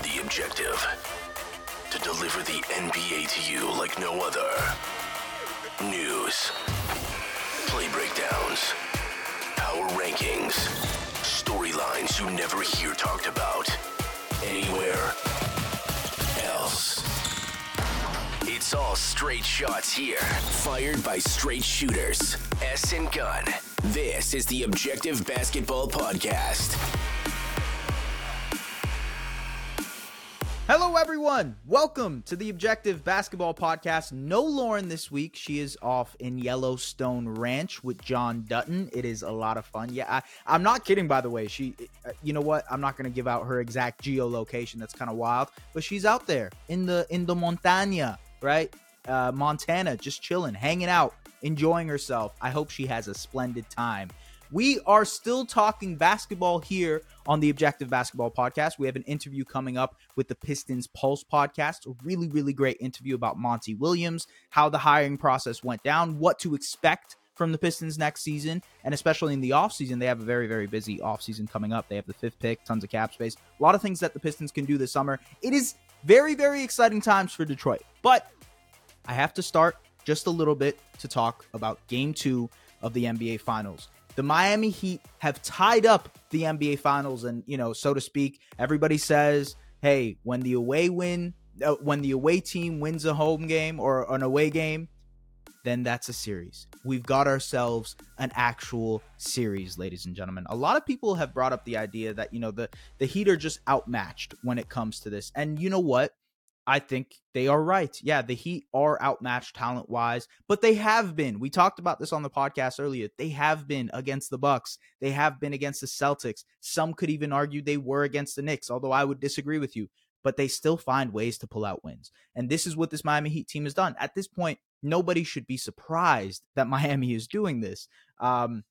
The objective to deliver the NBA to you like no other. News, play breakdowns, power rankings, storylines you never hear talked about anywhere else. It's all straight shots here, fired by straight shooters. S and Gun. This is the Objective Basketball Podcast. Hello, everyone. Welcome to the Objective Basketball Podcast. No Lauren this week. She is off in Yellowstone Ranch with John Dutton. It is a lot of fun. Yeah, I, am not kidding, by the way. She, uh, you know what? I'm not going to give out her exact geolocation. That's kind of wild, but she's out there in the in the montana, right? Uh, Montana, just chilling, hanging out, enjoying herself. I hope she has a splendid time. We are still talking basketball here on the Objective Basketball Podcast. We have an interview coming up with the Pistons Pulse Podcast. A really, really great interview about Monty Williams, how the hiring process went down, what to expect from the Pistons next season, and especially in the offseason. They have a very, very busy offseason coming up. They have the fifth pick, tons of cap space, a lot of things that the Pistons can do this summer. It is very, very exciting times for Detroit. But I have to start just a little bit to talk about game two of the NBA Finals the Miami Heat have tied up the NBA Finals, and you know, so to speak, everybody says, "Hey, when the away win, uh, when the away team wins a home game or an away game, then that's a series. We've got ourselves an actual series, ladies and gentlemen. A lot of people have brought up the idea that you know the the Heat are just outmatched when it comes to this, and you know what? I think they are right. Yeah, the Heat are outmatched talent wise, but they have been. We talked about this on the podcast earlier. They have been against the Bucks. They have been against the Celtics. Some could even argue they were against the Knicks, although I would disagree with you. But they still find ways to pull out wins. And this is what this Miami Heat team has done. At this point, nobody should be surprised that Miami is doing this. Um,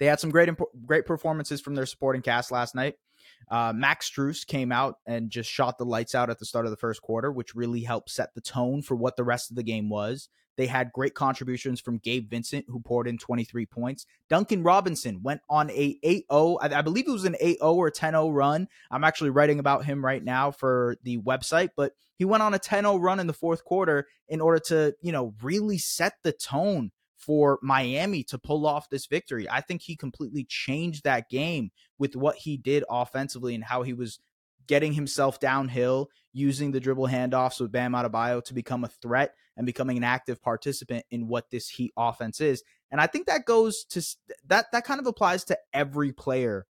they had some great great performances from their supporting cast last night. Uh, Max Strus came out and just shot the lights out at the start of the first quarter, which really helped set the tone for what the rest of the game was. They had great contributions from Gabe Vincent, who poured in 23 points. Duncan Robinson went on a 8-0, I, I believe it was an 8-0 or 10-0 run. I'm actually writing about him right now for the website, but he went on a 10-0 run in the fourth quarter in order to, you know, really set the tone for Miami to pull off this victory. I think he completely changed that game with what he did offensively and how he was getting himself downhill, using the dribble handoffs with Bam Adebayo to become a threat and becoming an active participant in what this Heat offense is. And I think that goes to that that kind of applies to every player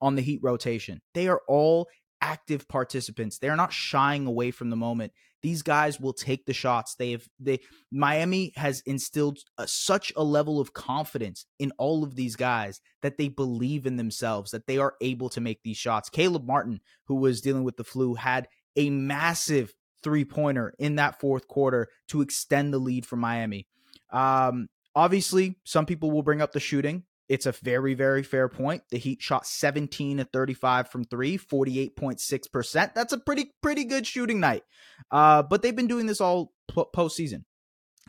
on the Heat rotation. They are all active participants. They're not shying away from the moment. These guys will take the shots. They have they Miami has instilled a, such a level of confidence in all of these guys that they believe in themselves that they are able to make these shots. Caleb Martin, who was dealing with the flu, had a massive three pointer in that fourth quarter to extend the lead for Miami. Um, obviously, some people will bring up the shooting. It's a very, very fair point. The Heat shot 17 to 35 from three, 48.6%. That's a pretty, pretty good shooting night. Uh, but they've been doing this all p- postseason.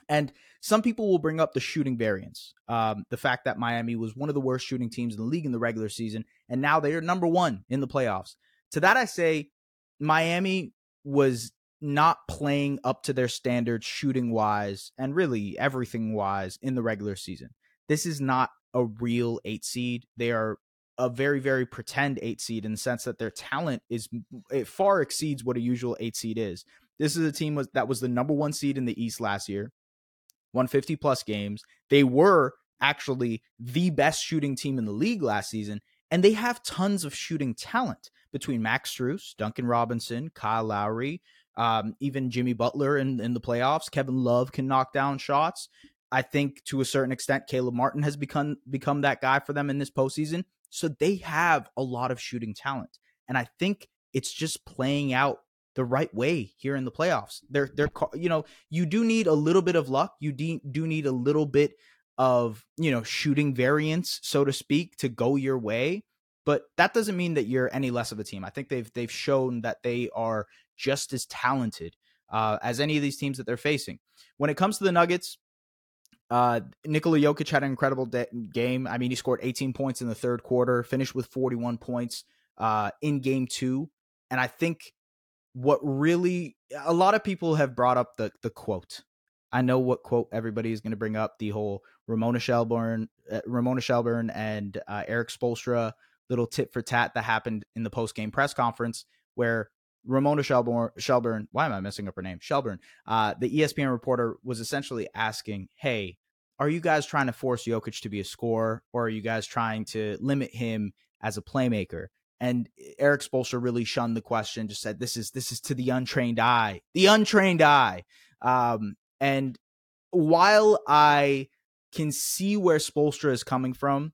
And some people will bring up the shooting variance. Um, the fact that Miami was one of the worst shooting teams in the league in the regular season, and now they are number one in the playoffs. To that, I say Miami was not playing up to their standards shooting wise and really everything wise in the regular season. This is not a real eight seed. They are a very, very pretend eight seed in the sense that their talent is it far exceeds what a usual eight seed is. This is a team was, that was the number one seed in the East last year, won 50 plus games. They were actually the best shooting team in the league last season, and they have tons of shooting talent between Max Strus, Duncan Robinson, Kyle Lowry, um, even Jimmy Butler in, in the playoffs. Kevin Love can knock down shots. I think to a certain extent, Caleb Martin has become become that guy for them in this postseason. So they have a lot of shooting talent, and I think it's just playing out the right way here in the playoffs. They're they're you know you do need a little bit of luck. You de- do need a little bit of you know shooting variance, so to speak, to go your way. But that doesn't mean that you're any less of a team. I think they've they've shown that they are just as talented uh, as any of these teams that they're facing. When it comes to the Nuggets, uh, Nikola Jokic had an incredible de- game. I mean, he scored 18 points in the third quarter, finished with 41 points uh, in game two. and I think what really a lot of people have brought up the the quote. I know what quote everybody is going to bring up the whole Ramona Shelburne, uh, Ramona Shelburne and uh, Erik Spoelstra little tit for tat that happened in the post game press conference where Ramona Shelburne, Shelburne, why am I messing up her name? Shelburne, uh, the ESPN reporter was essentially asking, "Hey, are you guys trying to force Jokic to be a scorer, or are you guys trying to limit him as a playmaker?" And Erik Spoelstra really shunned the question, just said, "This is this is to the untrained eye, the untrained eye." Um, and while I can see where Spoelstra is coming from,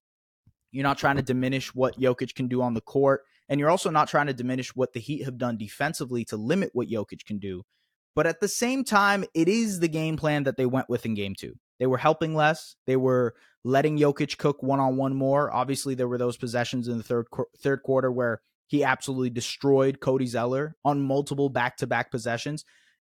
you're not trying to diminish what Jokic can do on the court. And you're also not trying to diminish what the Heat have done defensively to limit what Jokic can do. But at the same time, it is the game plan that they went with in game two. They were helping less. They were letting Jokic cook one on one more. Obviously, there were those possessions in the third third quarter where he absolutely destroyed Cody Zeller on multiple back to back possessions,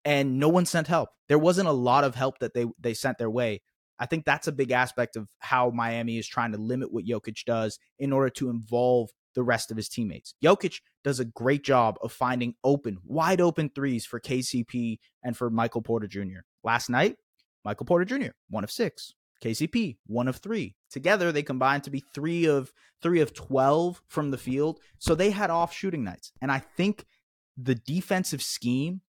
and no one sent help. There wasn't a lot of help that they they sent their way. I think that's a big aspect of how Miami is trying to limit what Jokic does in order to involve the rest of his teammates. Jokic does a great job of finding open, wide open threes for KCP and for Michael Porter Jr. Last night, Michael Porter Jr., one of six. KCP, one of three. Together, they combined to be three of three of twelve from the field. So they had off shooting nights. And I think the defensive scheme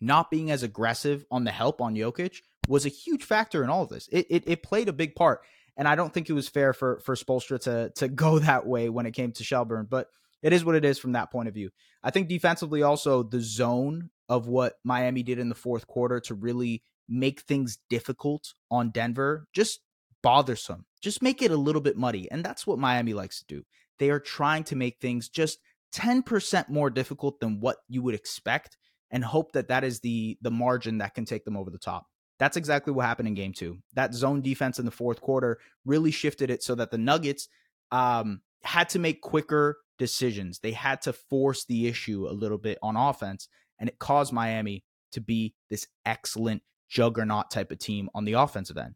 not being as aggressive on the help on Jokic was a huge factor in all of this. It, it, it played a big part and I don't think it was fair for for Spoelstra to to go that way when it came to Shelburne, but it is what it is from that point of view. I think defensively also the zone of what Miami did in the fourth quarter to really make things difficult on Denver just bothersome. Just make it a little bit muddy, and that's what Miami likes to do. They are trying to make things just 10% more difficult than what you would expect and hope that that is the the margin that can take them over the top. That's exactly what happened in game two. That zone defense in the fourth quarter really shifted it so that the Nuggets um, had to make quicker decisions. They had to force the issue a little bit on offense, and it caused Miami to be this excellent juggernaut type of team on the offensive end.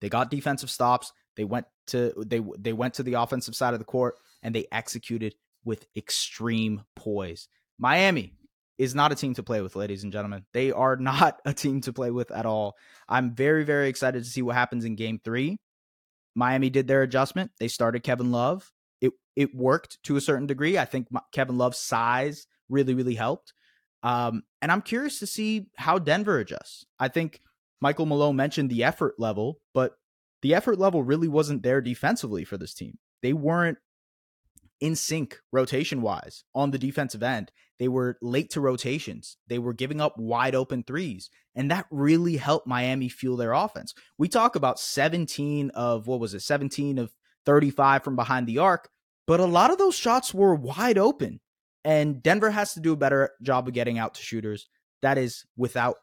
They got defensive stops. They went to they they went to the offensive side of the court and they executed with extreme poise. Miami is not a team to play with, ladies and gentlemen. They are not a team to play with at all. I'm very, very excited to see what happens in game three. Miami did their adjustment. They started Kevin Love. It it worked to a certain degree. I think Kevin Love's size really, really helped. Um, and I'm curious to see how Denver adjusts. I think Michael Malone mentioned the effort level, but the effort level really wasn't there defensively for this team. They weren't in sync rotation wise on the defensive end. They were late to rotations. They were giving up wide open threes. And that really helped Miami fuel their offense. We talk about 17 of what was it, 17 of 35 from behind the arc, but a lot of those shots were wide open. And Denver has to do a better job of getting out to shooters. That is without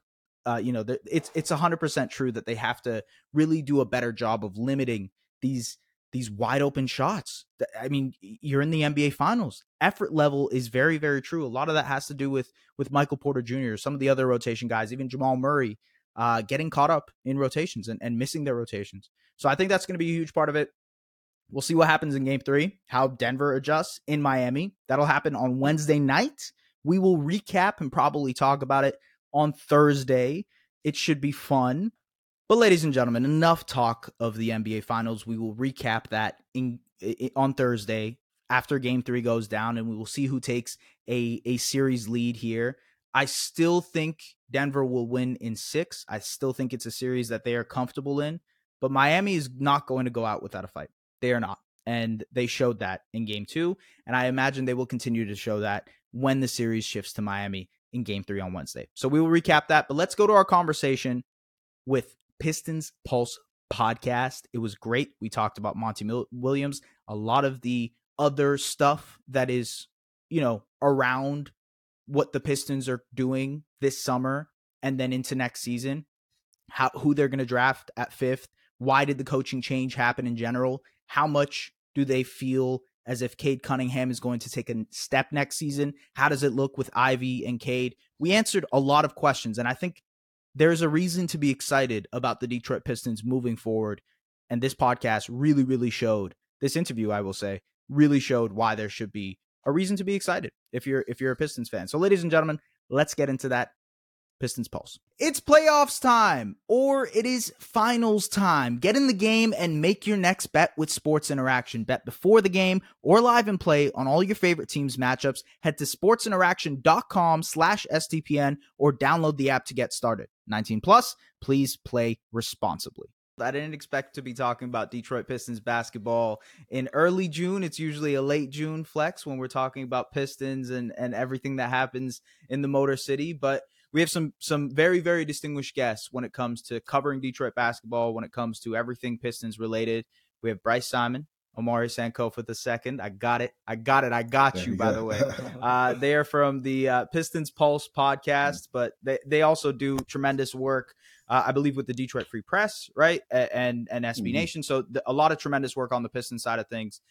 uh, you know, it's it's 100% true that they have to really do a better job of limiting these these wide open shots. I mean, you're in the NBA finals. Effort level is very, very true. A lot of that has to do with with Michael Porter Jr., some of the other rotation guys, even Jamal Murray, uh, getting caught up in rotations and, and missing their rotations. So I think that's going to be a huge part of it. We'll see what happens in game three, how Denver adjusts in Miami. That'll happen on Wednesday night. We will recap and probably talk about it on Thursday. It should be fun. But ladies and gentlemen, enough talk of the NBA Finals. We will recap that in, in, on Thursday after Game Three goes down, and we will see who takes a a series lead here. I still think Denver will win in six. I still think it's a series that they are comfortable in, but Miami is not going to go out without a fight. They are not. And they showed that in game two. And I imagine they will continue to show that when the series shifts to Miami in game three on Wednesday. So we will recap that. But let's go to our conversation with Pistons Pulse podcast. It was great. We talked about Monty Williams, a lot of the other stuff that is, you know, around what the Pistons are doing this summer and then into next season. How who they're going to draft at 5th. Why did the coaching change happen in general? How much do they feel as if Cade Cunningham is going to take a step next season? How does it look with Ivey and Cade? We answered a lot of questions and I think there's a reason to be excited about the Detroit Pistons moving forward. And this podcast really, really showed this interview, I will say, really showed why there should be a reason to be excited if you're if you're a Pistons fan. So, ladies and gentlemen, let's get into that Pistons Pulse. It's playoffs time, or it is finals time. Get in the game and make your next bet with Sports Interaction. Bet before the game or live and play on all your favorite teams' matchups. Head to sportsinteraction.com slash STPN or download the app to get started. 19 plus, please play responsibly. I didn't expect to be talking about Detroit Pistons basketball in early June. It's usually a late June flex when we're talking about Pistons and, and everything that happens in the Motor City. But we have some some very very distinguished guests when it comes to covering Detroit basketball, when it comes to everything Pistons related. We have Bryce Simon, Omari Sankofa the second. I got it. I got it. I got you, by the way. Uh, they are from the uh, Pistons Pulse podcast, but they, they also do tremendous work, uh, I believe, with the Detroit Free Press, right? And and SB mm-hmm. Nation. So the, a lot of tremendous work on the Pistons side of things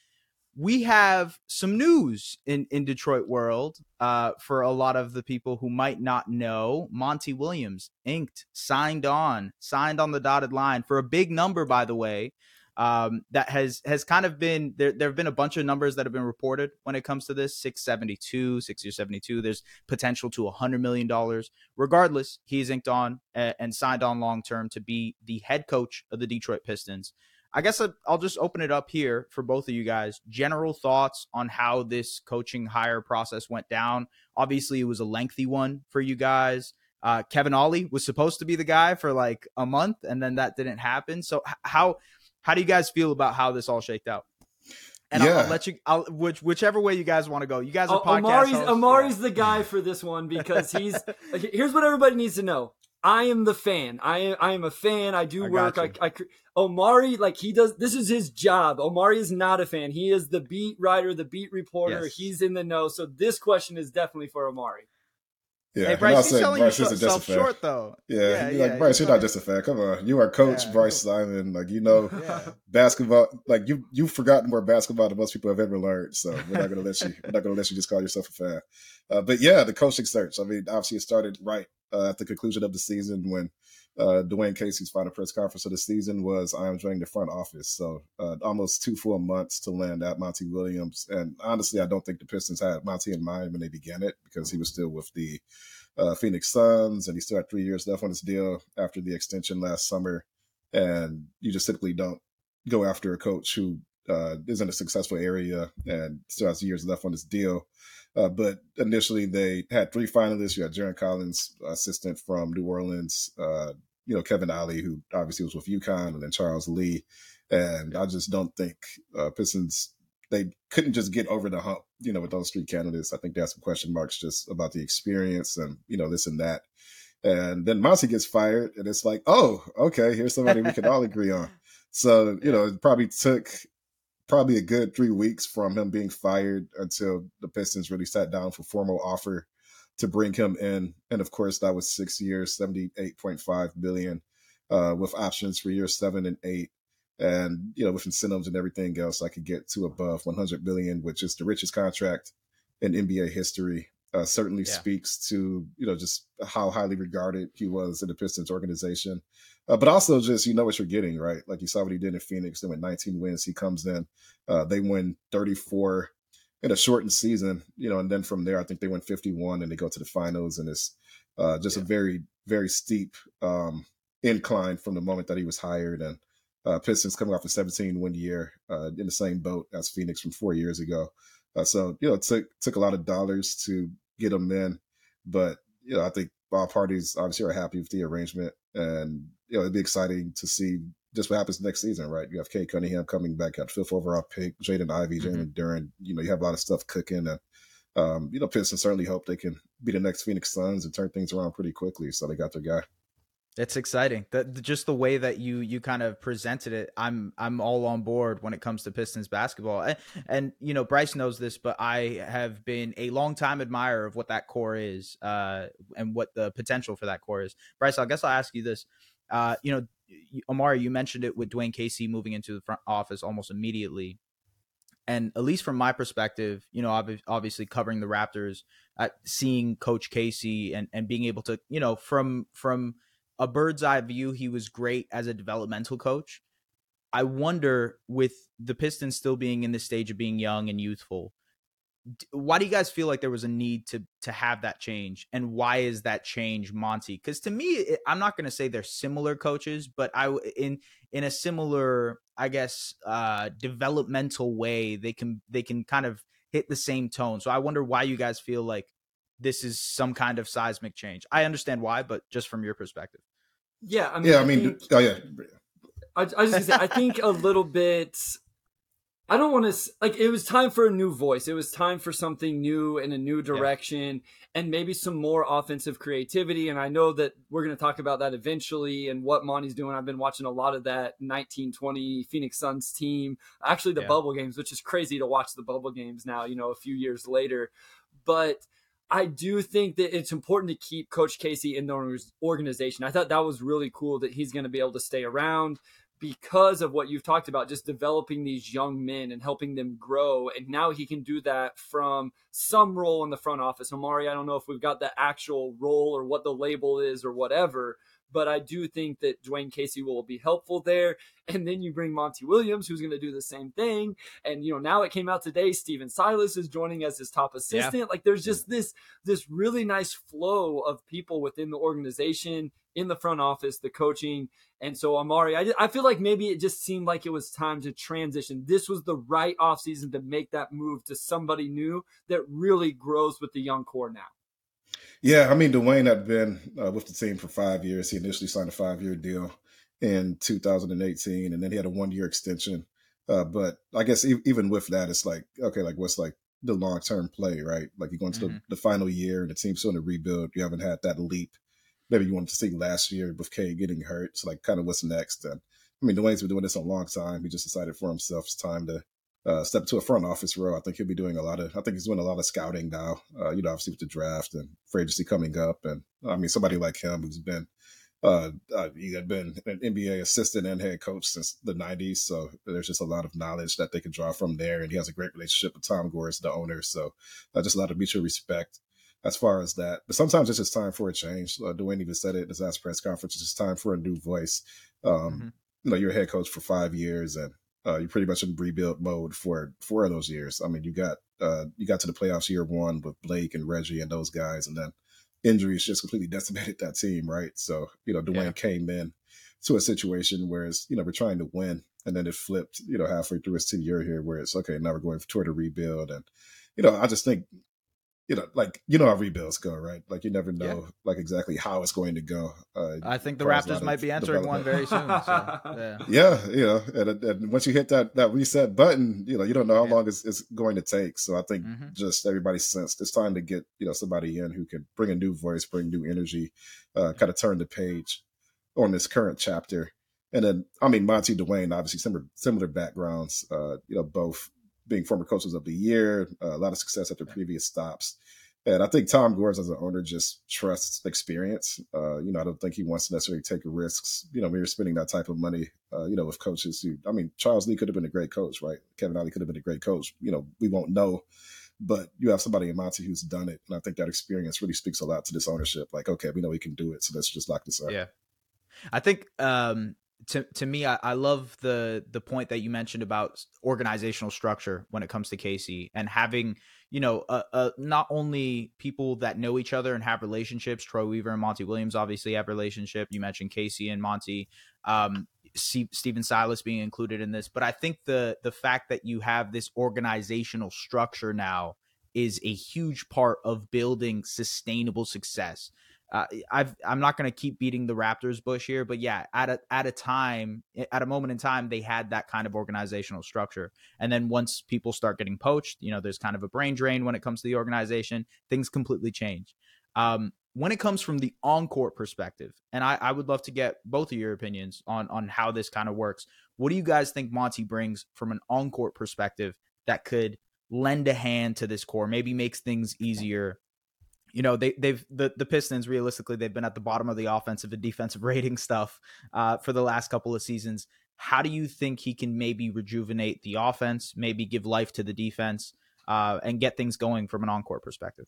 we have some news in in Detroit world uh, for a lot of the people who might not know. Monty Williams inked, signed on, signed on the dotted line for a big number, by the way. Um, that has has kind of been there. There have been a bunch of numbers that have been reported when it comes to this 672, 672. There's potential to a hundred million dollars. Regardless, he's inked on and signed on long term to be the head coach of the Detroit Pistons. I guess I'll just open it up here for both of you guys. General thoughts on how this coaching hire process went down. Obviously, it was a lengthy one for you guys. Uh, Kevin Ollie was supposed to be the guy for like a month, and then that didn't happen. So how how do you guys feel about how this all shaked out? And yeah. I'll, I'll, let you, I'll, which whichever way you guys want to go. You guys are podcast Omari's, hosts. Omari's yeah. the guy for this one because he's. here's what everybody needs to know. I am the fan. I am I am a fan. I do I work. I, I, Omari like he does. This is his job. Omari is not a fan. He is the beat writer, the beat reporter. Yes. He's in the know. So this question is definitely for Omari. Yeah, hey, Bryce, you're selling Bryce isn't just a fan. short though. Yeah, yeah, yeah like Bryce, you're not just a fan. Come on, you are Coach yeah. Bryce Simon. Like you know, basketball. Like you, you've forgotten more basketball than most people have ever learned. So we're not gonna let you. We're not gonna let you just call yourself a fan. Uh, but yeah, the coaching search. I mean, obviously it started right uh, at the conclusion of the season when uh, Dwane Casey's final press conference of the season was I am joining the front office. So uh, almost two full months to land at Monty Williams. And honestly, I don't think the Pistons had Monty in mind when they began it because he was still with the uh, Phoenix Suns and he still had three years left on his deal after the extension last summer. And you just typically don't go after a coach who uh, is in a successful area and still has years left on his deal. Uh, but initially, they had three finalists. You had Jarron Collins, assistant from New Orleans, uh, you know, Kevin Ollie, who obviously was with UConn, and then Charles Lee. And I just don't think uh, Pistons they couldn't just get over the hump, you know, with those three candidates. I think they had some question marks just about the experience and you know this and that. And then Monty gets fired, and it's like, oh, okay, here's somebody we can all agree on. So you know, it probably took probably a good three weeks from him being fired until the Pistons really sat down for formal offer to bring him in. And of course, that was six years, seventy-eight point five billion, uh, with options for years seven and eight. And you know, with incentives and everything else, I could get to above 100 billion, which is the richest contract in NBA history. Uh, certainly yeah. speaks to you know just how highly regarded he was in the Pistons organization, uh, but also just you know what you're getting right. Like you saw what he did in Phoenix. They went 19 wins. He comes in, uh, they win 34 in a shortened season, you know, and then from there I think they went 51 and they go to the finals, and it's uh, just yeah. a very very steep um, incline from the moment that he was hired and uh, Pistons coming off a 17 win year uh, in the same boat as Phoenix from four years ago. Uh, so you know, it took took a lot of dollars to get them in, but you know, I think all parties obviously are happy with the arrangement, and you know, it'd be exciting to see just what happens next season, right? You have Cade Cunningham coming back at fifth overall pick, Jaden Ivey, mm-hmm. Jalen Duren. You know, you have a lot of stuff cooking, and um, you know, Pistons certainly hope they can be the next Phoenix Suns and turn things around pretty quickly. So they got their guy. It's exciting. That just the way that you you kind of presented it. I'm I'm all on board when it comes to Pistons basketball. And, and you know, Bryce knows this, but I have been a long time admirer of what that core is, uh, and what the potential for that core is. Bryce, I guess I'll ask you this. Uh, you know, Omari, you mentioned it with Dwane Casey moving into the front office almost immediately. And at least from my perspective, you know, obviously covering the Raptors, uh, seeing Coach Casey and and being able to, you know, from from a bird's eye view, he was great as a developmental coach. I wonder, with the Pistons still being in the stage of being young and youthful, why do you guys feel like there was a need to to have that change? And why is that change monty? Because to me i'm not going to say they're similar coaches but i in in a similar i guess uh developmental way they can they can kind of hit the same tone. So i wonder why you guys feel like this is some kind of seismic change. I understand why but just from your perspective. Yeah i mean yeah i, I mean think, oh yeah I, I was just say, I think a little bit I don't want to like it was time for a new voice. It was time for something new and a new direction yeah. and maybe some more offensive creativity and I know that we're going to talk about that eventually and what Monty's doing. I've been watching a lot of that 1920 Phoenix Suns team, actually the yeah. bubble games, which is crazy to watch the bubble games now, you know, a few years later. But I do think that it's important to keep Coach Casey in the organization. I thought that was really cool that he's going to be able to stay around because of what you've talked about, just developing these young men and helping them grow. And now he can do that from some role in the front office. Omari, I don't know if we've got the actual role or what the label is or whatever, but I do think that Dwane Casey will be helpful there. And then you bring Monty Williams, who's going to do the same thing. And you know, now it came out today, Stephen Silas is joining as his top assistant. Yeah. Like there's just this this really nice flow of people within the organization, in the front office, the coaching. And so Omari, I, I feel like maybe it just seemed like it was time to transition. This was the right offseason to make that move to somebody new that really grows with the young core now. Yeah, I mean, Dwane had been uh, with the team for five years. He initially signed a five year deal in 2018, and then he had a one year extension. Uh, but I guess e- even with that, it's like, okay, like what's like the long term play, right? Like you're going to mm-hmm. the, the, final year and the team's still in a rebuild. You haven't had that leap. Maybe you wanted to see last year with K getting hurt. So, like, kind of what's next? And I mean, Dwane's been doing this a long time. He just decided for himself it's time to uh, step to a front office role. I think he'll be doing a lot of. I think he's doing a lot of scouting now. Uh, you know, obviously with the draft and free agency coming up, and I mean somebody like him who's been. Uh, uh, he had been an NBA assistant and head coach since the 90s. So there's just a lot of knowledge that they can draw from there. And he has a great relationship with Tom Gores, the owner. So uh, just a lot of mutual respect as far as that. But sometimes it's just time for a change. Uh, Dwane even said it at his last press conference. It's just time for a new voice. Um, mm-hmm. You know, you're a head coach for five years and uh, you're pretty much in rebuild mode for four of those years. I mean, you got uh, you got to the playoffs year one with Blake and Reggie and those guys, and then injuries just completely decimated that team, right? So you know, Dwane yeah. came in to a situation where it's you know we're trying to win, and then it flipped, you know, halfway through his tenure here, where it's okay, now we're going toward a rebuild, and you know, I just think you know, like you know how rebuilds go, right? Like you never know, yeah. like exactly how it's going to go. Uh, I think the Raptors might be entering one very soon. So, yeah. yeah, you know, and, and, once you hit that that reset button, you know, you don't know how yeah. long it's, it's, going to take. So I think mm-hmm. just everybody sensed it's time to get you know somebody in who can bring a new voice, bring new energy, uh, kind of turn the page on this current chapter. And then, I mean, Monty Dwane, obviously similar similar backgrounds. Uh, you know, both being former coaches of the year, uh, a lot of success at their previous stops. And I think Tom Gores as an owner just trusts experience. Uh, you know, I don't think he wants to necessarily take risks. You know, when you're spending that type of money, uh, you know, with coaches who, I mean, Charles Lee could have been a great coach, right? Kevin Ollie could have been a great coach. You know, we won't know, but you have somebody in Monty who's done it. And I think that experience really speaks a lot to this ownership. Like, okay, we know he can do it. So let's just lock this up. Yeah. I think um, to to me, I, I love the the point that you mentioned about organizational structure when it comes to Casey and having you know uh, uh, not only people that know each other and have relationships. Troy Weaver and Monty Williams obviously have relationship. You mentioned Casey and Monty. Um, C- Stephen Silas being included in this, but I think the the fact that you have this organizational structure now is a huge part of building sustainable success uh, I've I'm not going to keep beating the Raptors bush here, but yeah, at a at a time, at a moment in time, they had that kind of organizational structure, and then once people start getting poached, you know, there's kind of a brain drain when it comes to the organization. Things completely change. Um, when it comes from the on-court perspective, and I, I would love to get both of your opinions on on how this kind of works. What do you guys think Monty brings from an on-court perspective that could lend a hand to this core, maybe makes things easier you know they they've the the Pistons realistically they've been at the bottom of the offensive and defensive rating stuff uh, for the last couple of seasons. How do you think he can maybe rejuvenate the offense, maybe give life to the defense, uh, and get things going from an on-court perspective?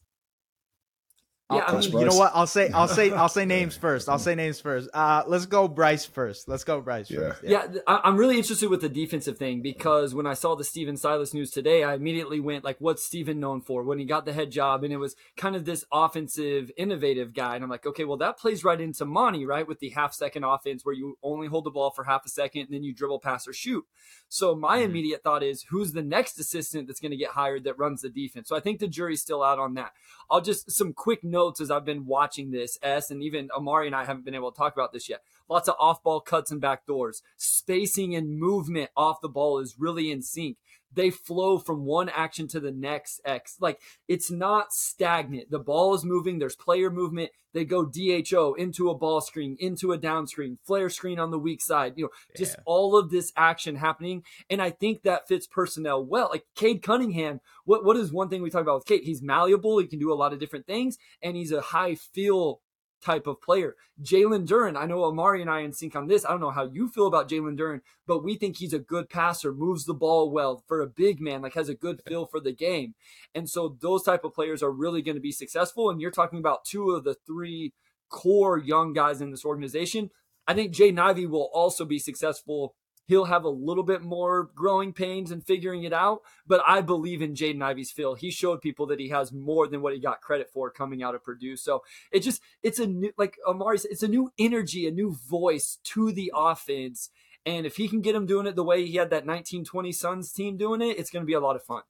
Yeah, I mean, you know what? I'll say, I'll say, I'll say names first. I'll say names first. Uh, let's go Bryce first. Let's go Bryce. Yeah, yeah. yeah I'm really interested with the defensive thing because when I saw the Stephen Silas news today, I immediately went like, "What's Stephen known for?" When he got the head job, and it was kind of this offensive, innovative guy, and I'm like, okay, well that plays right into Monty, right, with the half second offense where you only hold the ball for half a second and then you dribble, pass, or shoot. So my mm-hmm. immediate thought is, who's the next assistant that's going to get hired that runs the defense? So I think the jury's still out on that. I'll just some quick notes as I've been watching this. S and even Omari and I haven't been able to talk about this yet. Lots of off ball cuts and back doors. Spacing and movement off the ball is really in sync they flow from one action to the next X. Like it's not stagnant. The ball is moving. There's player movement. They go DHO into a ball screen, into a down screen, flare screen on the weak side. You know, yeah. just all of this action happening. And I think that fits personnel well. Like Cade Cunningham, what what is one thing we talk about with Cade? He's malleable. He can do a lot of different things, and he's a high feel type of player. Jalen Duren, I know Omari and I in sync on this. I don't know how you feel about Jalen Duren, but we think he's a good passer, moves the ball well for a big man, like has a good feel for the game. And so those type of players are really going to be successful. And you're talking about two of the three core young guys in this organization. I think Jaden Ivey will also be successful He'll have a little bit more growing pains and figuring it out, but I believe in Jaden Ivey's feel. He showed people that he has more than what he got credit for coming out of Purdue. So it just it's a new like Omari said, it's a new energy, a new voice to the offense. And if he can get him doing it the way he had that 1920 Suns team doing it, it's going to be a lot of fun.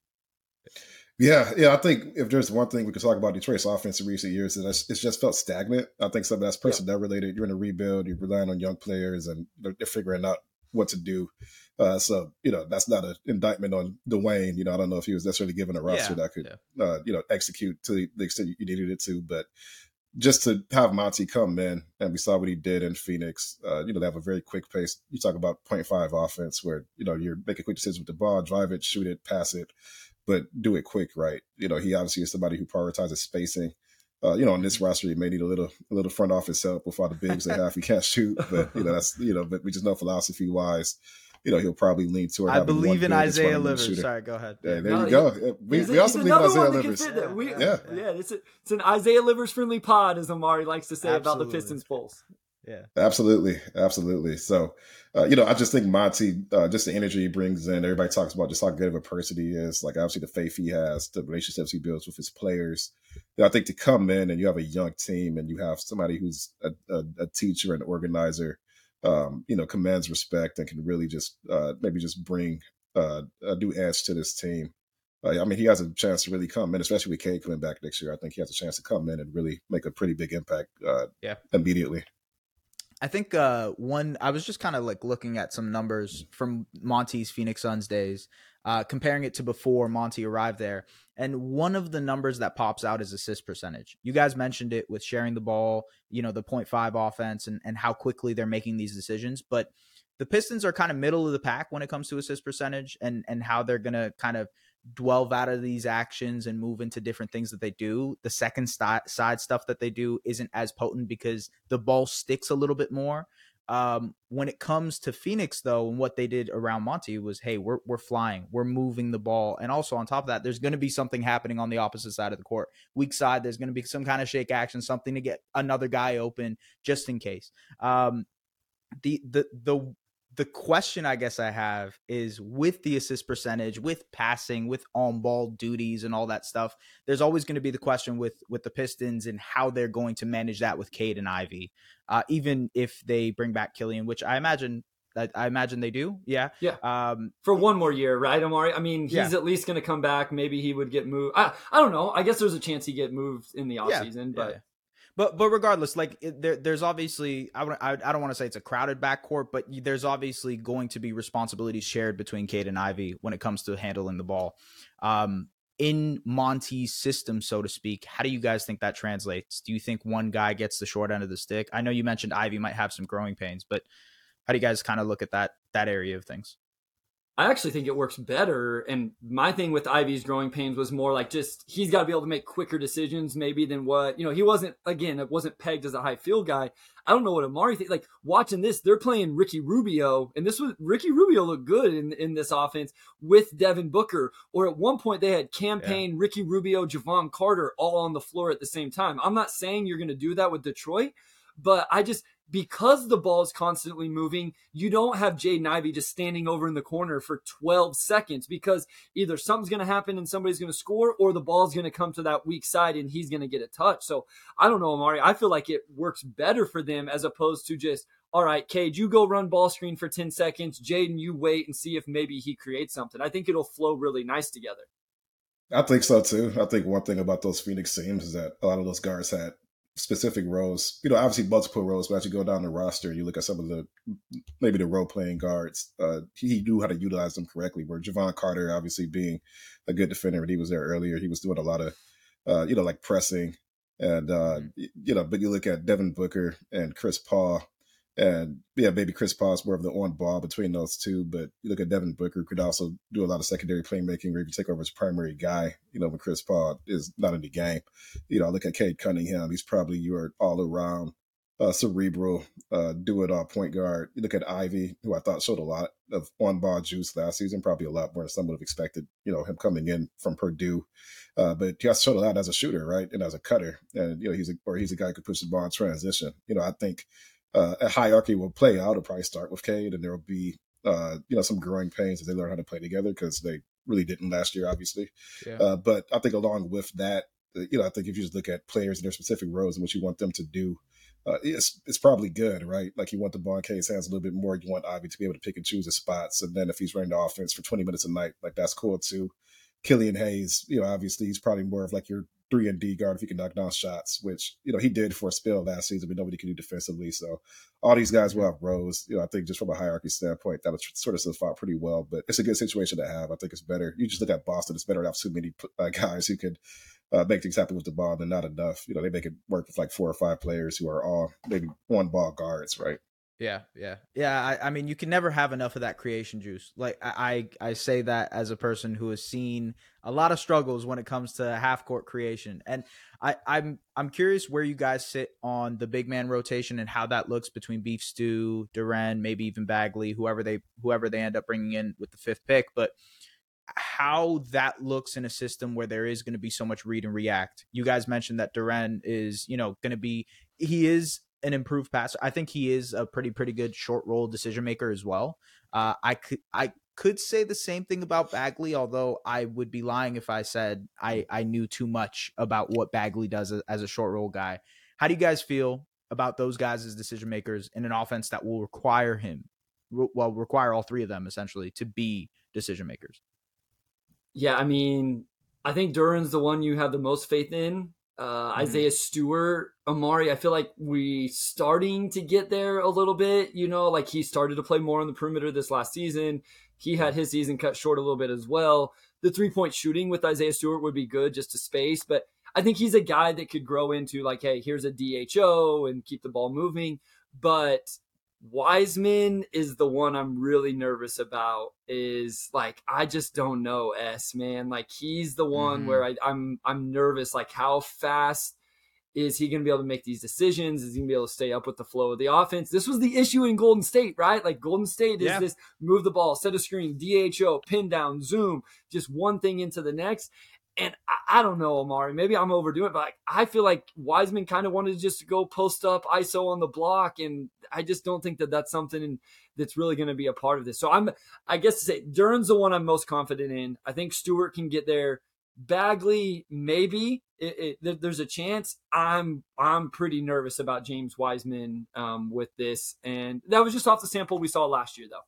Yeah, yeah. I think if there's one thing we could talk about Detroit's offense in recent years, it's, it's just felt stagnant. I think some of that's personnel yeah. related. You're in a rebuild, you're relying on young players, and they're, they're figuring out what to do. Uh, so you know that's not an indictment on Dwane. You know I don't know if he was necessarily given a roster yeah, that could yeah. uh, you know execute to the extent you needed it to, but just to have Monty come in and we saw what he did in Phoenix. Uh, you know they have a very quick pace. You talk about 0.5 offense where you know you're making quick decisions with the ball, drive it, shoot it, pass it, but do it quick, right? You know he obviously is somebody who prioritizes spacing. Uh, you know, on this roster, you may need a little a little front office help with all the bigs they have. He can't shoot, but you know that's you know, but we just know philosophy wise, you know, he'll probably lean toward. I believe in Isaiah Livers. Sorry, go ahead. Yeah, there no, you go. We, we also believe in Isaiah Livers. Yeah, we, yeah, yeah. It's a, it's an Isaiah Livers friendly pod, as Omari likes to say Absolutely. about the Pistons Pulse. Yeah, absolutely, absolutely. So, uh, you know, I just think Monty, uh, just the energy he brings in. Everybody talks about just how good of a person he is. Like obviously the faith he has, the relationships he builds with his players. You know, I think to come in and you have a young team and you have somebody who's a, a, a teacher and organizer, um, you know, commands respect and can really just uh, maybe just bring uh, a new edge to this team. Uh, I mean, he has a chance to really come in, especially with Cade coming back next year. I think he has a chance to come in and really make a pretty big impact. Uh, yeah, immediately. I think uh, one I was just kind of like looking at some numbers from Monty's Phoenix Suns days, uh, comparing it to before Monty arrived there. And one of the numbers that pops out is assist percentage. You guys mentioned it with sharing the ball, you know, the 0.5 offense and, and how quickly they're making these decisions. But the Pistons are kind of middle of the pack when it comes to assist percentage and and how they're gonna kind of delve out of these actions and move into different things that they do. The second st- side stuff that they do isn't as potent because the ball sticks a little bit more. Um, when it comes to Phoenix, though, and what they did around Monty was, hey, we're we're flying, we're moving the ball, and also on top of that, there's going to be something happening on the opposite side of the court. Weak side, there's going to be some kind of shake action, something to get another guy open just in case. Um, the the the the question I guess I have is with the assist percentage, with passing, with on ball duties and all that stuff, there's always going to be the question with with the Pistons and how they're going to manage that with Cade and Ivey. Uh, even if they bring back Killian, which I imagine that I imagine they do. Yeah. Yeah. Um, for one more year, right, Omari? I mean, he's yeah. at least going to come back. Maybe he would get moved. I, I don't know. I guess there's a chance he get moved in the offseason, yeah. but. Yeah. But but regardless, like there, there's obviously I, I, I don't want to say it's a crowded backcourt, but there's obviously going to be responsibilities shared between Cade and Ivey when it comes to handling the ball. Um, in Monty's system, so to speak, how do you guys think that translates? Do you think one guy gets the short end of the stick? I know you mentioned Ivey might have some growing pains, but how do you guys kind of look at that that area of things? I actually think it works better. And my thing with Ivey's growing pains was more like just he's got to be able to make quicker decisions, maybe than what you know. He wasn't again, it wasn't pegged as a high field guy. I don't know what Omari thinks. Like watching this, they're playing Ricky Rubio, and this was Ricky Rubio looked good in in this offense with Devin Booker. Or at one point they had Cam Payne yeah. Ricky Rubio, Jevon Carter all on the floor at the same time. I'm not saying you're going to do that with Detroit, but I just because the ball is constantly moving, you don't have Jaden Ivey just standing over in the corner for 12 seconds because either something's going to happen and somebody's going to score or the ball's going to come to that weak side and he's going to get a touch. So I don't know, Omari. I feel like it works better for them as opposed to just, all right, Cade, you go run ball screen for 10 seconds. Jaden, you wait and see if maybe he creates something. I think it'll flow really nice together. I think so too. I think one thing about those Phoenix teams is that a lot of those guards had specific roles. You know, obviously multiple roles, but as you go down the roster, and you look at some of the maybe the role playing guards. Uh, he knew how to utilize them correctly. Where Jevon Carter, obviously being a good defender, and he was there earlier, he was doing a lot of, uh, you know, like pressing, and uh, mm-hmm. you know. But you look at Devin Booker and Chris Paul. And yeah, maybe Chris Paul's more of the on ball between those two. But you look at Devin Booker, could also do a lot of secondary playmaking you take over as primary guy, you know, when Chris Paul is not in the game. You know, I look at Cade Cunningham, he's probably your all around uh, cerebral, uh, do it all point guard. You look at Ivey, who I thought showed a lot of on ball juice last season, probably a lot more than some would have expected, you know, him coming in from Purdue. Uh, but he also showed a lot as a shooter, right? And as a cutter. And, you know, he's a, or he's a guy who could push the ball in transition. You know, I think uh, a hierarchy will play out. It'll probably start with Cade, and there will be uh, you know some growing pains as they learn how to play together because they really didn't last year, obviously. Yeah. Uh, but I think along with that, uh, you know, I think if you just look at players and their specific roles and what you want them to do, uh, it's it's probably good, right? Like you want the ball in Cade's hands a little bit more. You want Ivey to be able to pick and choose his spots, and then if he's running the offense for 20 minutes a night, like that's cool too. Killian Hayes, you know, obviously he's probably more of like your three and D guard if he can knock down shots, which you know he did for a spell last season, but nobody can do defensively. So all these guys will have roles. You know, I think just from a hierarchy standpoint, that would sort of fought pretty well. But it's a good situation to have. I think it's better. You just look at Boston; it's better to have too many uh, guys who could uh, make things happen with the ball than not enough. You know, they make it work with like four or five players who are all maybe one ball guards, right? Yeah, yeah, yeah. I, I, mean, you can never have enough of that creation juice. Like I, I, say that as a person who has seen a lot of struggles when it comes to half court creation, and I, I'm, I'm curious where you guys sit on the big man rotation and how that looks between Beef Stew, Duren, maybe even Bagley, whoever they, whoever they end up bringing in with the fifth pick, but how that looks in a system where there is going to be so much read and react. You guys mentioned that Duren is, you know, going to be he is an improved passer. I think he is a pretty pretty good short roll decision maker as well. Uh, I could I could say the same thing about Bagley, although I would be lying if I said I I knew too much about what Bagley does as, a short roll guy. How do you guys feel about those guys as decision makers in an offense that will require him, well, require all three of them essentially to be decision makers? Yeah, I mean, I think Duren's the one you have the most faith in uh, mm-hmm. Isaiah Stewart, Omari. I feel like we starting to get there a little bit. You know, like he started to play more on the perimeter this last season. He had his season cut short a little bit as well. The three point shooting with Isaiah Stewart would be good just to space, but I think he's a guy that could grow into like, hey, here's a DHO and keep the ball moving. But Wiseman is the one I'm really nervous about. Is like I just don't know S man. Like he's the one mm-hmm. where I, I'm I'm nervous. Like how fast is he going to be able to make these decisions? Is he going to be able to stay up with the flow of the offense? This was the issue in Golden State, right? Like Golden State is yeah. this move the ball, set a screen, DHO, pin down, zoom, just one thing into the next. And I, I, don't know, Omari. Maybe I'm overdoing it, but like, I feel like Wiseman kind of wanted to just go post up ISO on the block, and I just don't think that that's something that's really going to be a part of this. So I'm, I guess to say, Duren's the one I'm most confident in. I think Stewart can get there. Bagley, maybe it, it, there's a chance. I'm I'm pretty nervous about James Wiseman um, with this, and that was just off the sample we saw last year, though.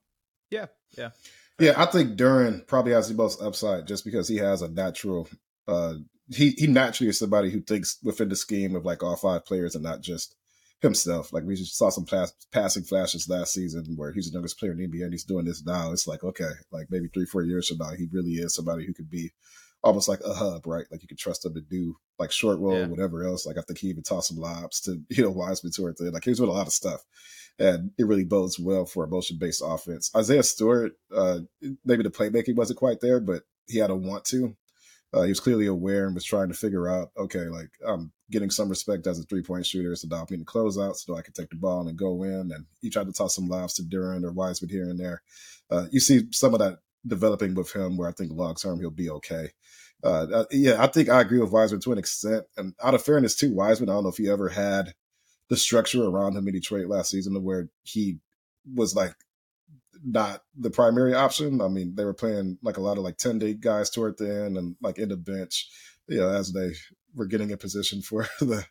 Yeah, yeah. Yeah, I think Duren probably has the most upside just because he has a natural. Uh, he he naturally is somebody who thinks within the scheme of like all five players and not just himself. Like we just saw some pass, passing flashes last season where he's the youngest player in the NBA and he's doing this now. It's like okay, like maybe three four years from now, he really is somebody who could be almost like a hub, right? Like you can trust him to do like short roll, yeah. whatever else. Like I think he even tossed some lobs to you know Wiseman toward the like he was doing a lot of stuff, and it really bodes well for a motion based offense. Isaiah Stewart, uh, maybe the playmaking wasn't quite there, but he had a want to. Uh, he was clearly aware and was trying to figure out, okay, like I'm getting some respect as a three point shooter. So now I need to close out so I can take the ball and go in. And he tried to toss some lobs to Duren or Wiseman here and there. Uh, you see some of that developing with him where I think long term he'll be okay. Uh, uh, yeah, I think I agree with Wiseman to an extent. And out of fairness to Wiseman, I don't know if he ever had the structure around him in Detroit last season where he was like not the primary option. I mean, they were playing like a lot of like 10 day guys toward the end and like in the bench, you know, as they were getting in position for the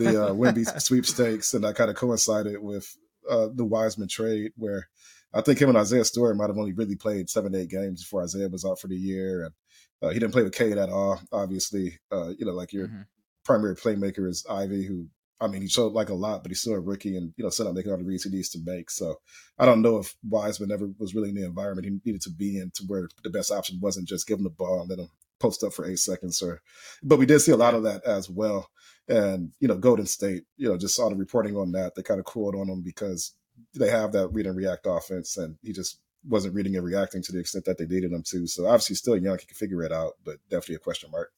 the uh, Wemby sweepstakes. And that kind of coincided with uh, the Wiseman trade where I think him and Isaiah Stewart might have only really played seven, eight games before Isaiah was out for the year. And uh, he didn't play with Cade at all, obviously. Uh, you know, like your mm-hmm. primary playmaker is Ivey, who I mean, he showed like a lot, but he's still a rookie and, you know, still not making all the reads he needs to make. So I don't know if Wiseman ever was really in the environment he needed to be in to where the best option wasn't just give him the ball and let him post up for eight seconds or, but we did see a lot of that as well. And, you know, Golden State, you know, just saw the reporting on that. They kind of cooled on him because they have that read and react offense and he just wasn't reading and reacting to the extent that they needed him to. So obviously still young, he can figure it out, but definitely a question mark.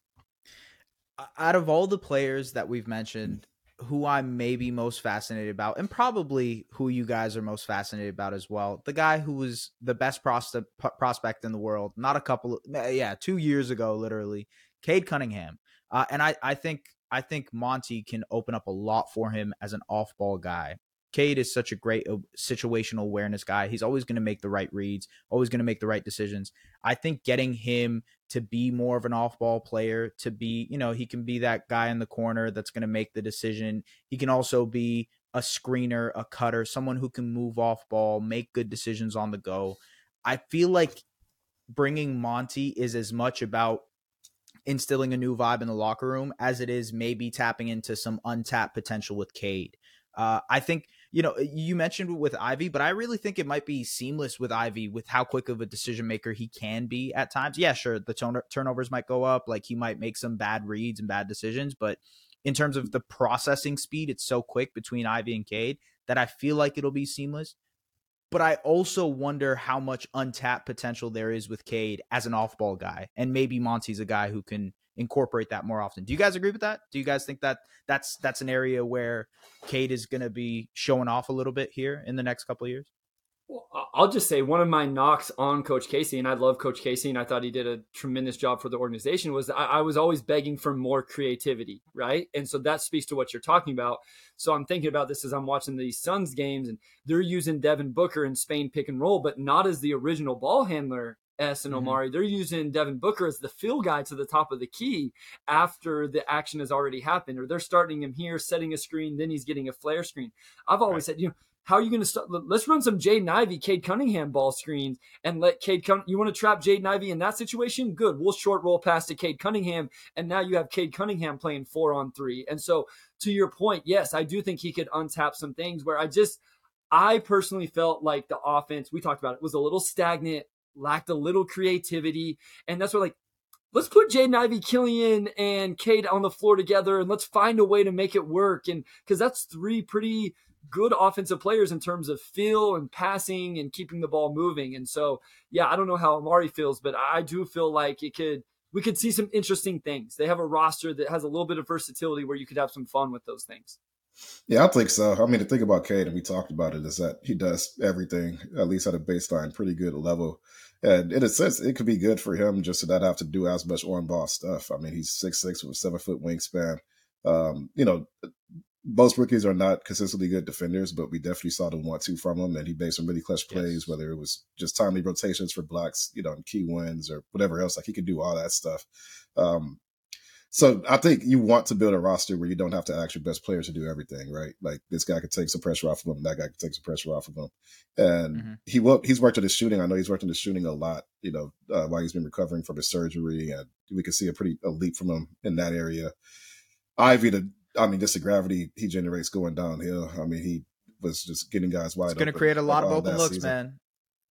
Out of all the players that we've mentioned, who I'm maybe most fascinated about, and probably who you guys are most fascinated about as well. The guy who was the best prospect in the world, not a couple, of, eh, yeah, two years ago, literally, Cade Cunningham. Uh, and I, I think, I think Monty can open up a lot for him as an off-ball guy. Cade is such a great uh, situational awareness guy. He's always going to make the right reads, always going to make the right decisions. I think getting him to be more of an off ball player, to be, you know, he can be that guy in the corner that's going to make the decision. He can also be a screener, a cutter, someone who can move off ball, make good decisions on the go. I feel like bringing Monty is as much about instilling a new vibe in the locker room as it is maybe tapping into some untapped potential with Cade. Uh, I think you know, you mentioned with Ivey, but I really think it might be seamless with Ivey with how quick of a decision maker he can be at times. Yeah, sure, the turn- turnovers might go up, like he might make some bad reads and bad decisions, but in terms of the processing speed, it's so quick between Ivey and Cade that I feel like it'll be seamless. But I also wonder how much untapped potential there is with Cade as an off ball guy. And maybe Monty's a guy who can incorporate that more often. Do you guys agree with that? Do you guys think that that's that's an area where Cade is going to be showing off a little bit here in the next couple of years? Well, I'll just say one of my knocks on Coach Casey, and I love Coach Casey, and I thought he did a tremendous job for the organization, was I, I was always begging for more creativity, right? And so that speaks to what you're talking about. So I'm thinking about this as I'm watching these Suns games, and they're using Devin Booker and Spain pick and roll, but not as the original ball handler S and mm-hmm. Omari. Mm-hmm. They're using Devin Booker as the fill guy to the top of the key after the action has already happened, or they're starting him here, setting a screen, then he's getting a flare screen. I've always right. said, you know, how are you going to start? Let's run some Jaden Ivey, Cade Cunningham ball screens and let Cade come. You want to trap Jaden Ivey in that situation? Good. We'll short roll past to Cade Cunningham. And now you have Cade Cunningham playing four on three. And so, to your point, yes, I do think he could untap some things where I just, I personally felt like the offense, we talked about it, was a little stagnant lacked a little creativity. And that's where like, let's put Jaden Ivey, Killian, and Cade on the floor together and let's find a way to make it work. And because that's three pretty good offensive players in terms of feel and passing and keeping the ball moving. And so, yeah, I don't know how Omari feels, but I do feel like it could we could see some interesting things. They have a roster that has a little bit of versatility where you could have some fun with those things. Yeah, I think so. I mean, the thing about Cade, and we talked about it, is that he does everything, at least at a baseline, pretty good level. And in a sense, it could be good for him just to not have to do as much on ball stuff. I mean, he's six six with seven foot wingspan. Um, you know, most rookies are not consistently good defenders, but we definitely saw the want to from him, and he made some really clutch plays. Yes. Whether it was just timely rotations for blocks, you know, and key wins or whatever else, like he could do all that stuff. Um, so I think you want to build a roster where you don't have to ask your best players to do everything, right? Like this guy could take some pressure off of him, that guy could take some pressure off of him, and mm-hmm. he will. He's worked on his shooting. I know he's worked on his shooting a lot. You know, uh, while he's been recovering from his surgery, and we can see a pretty a leap from him in that area. Ivey, the I mean, just the gravity he generates going downhill. I mean, he was just getting guys wide. It's going to create a lot of open looks, season. man.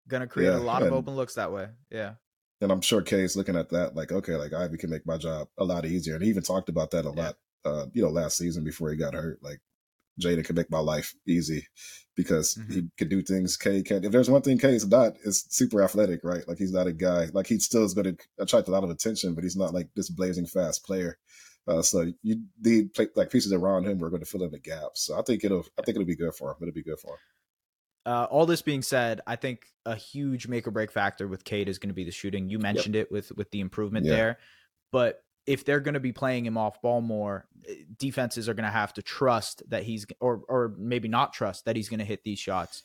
Going to create yeah, a lot of open looks that way. Yeah. And I'm sure Cade's looking at that like, okay, like Ivey can make my job a lot easier. And he even talked about that a yeah. lot, uh, you know, last season before he got hurt. Like Jaden can make my life easy because mm-hmm. he can do things Cade can't. If there's one thing Cade's not, it's super athletic, right? Like he's not a guy like he still is going to attract a lot of attention, but he's not like this blazing fast player. Uh, so you need play, like pieces around him are going to fill in the gaps. So I think it'll I think it'll be good for him. It'll be good for him. Uh, all this being said, I think a huge make or break factor with Cade is going to be the shooting. You mentioned yep. it with with the improvement yeah. there, but if they're going to be playing him off ball more, eh, defenses are going to have to trust that he's or or maybe not trust that he's going to hit these shots.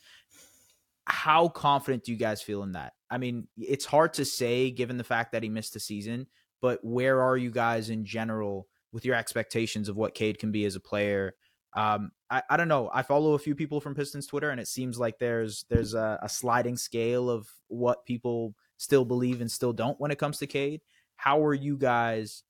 How confident do you guys feel in that? I mean, it's hard to say given the fact that he missed the season, but where are you guys in general with your expectations of what Cade can be as a player? Um, I, I don't know. I follow a few people from Pistons Twitter, and it seems like there's there's a, a sliding scale of what people still believe and still don't when it comes to Cade. How are you guys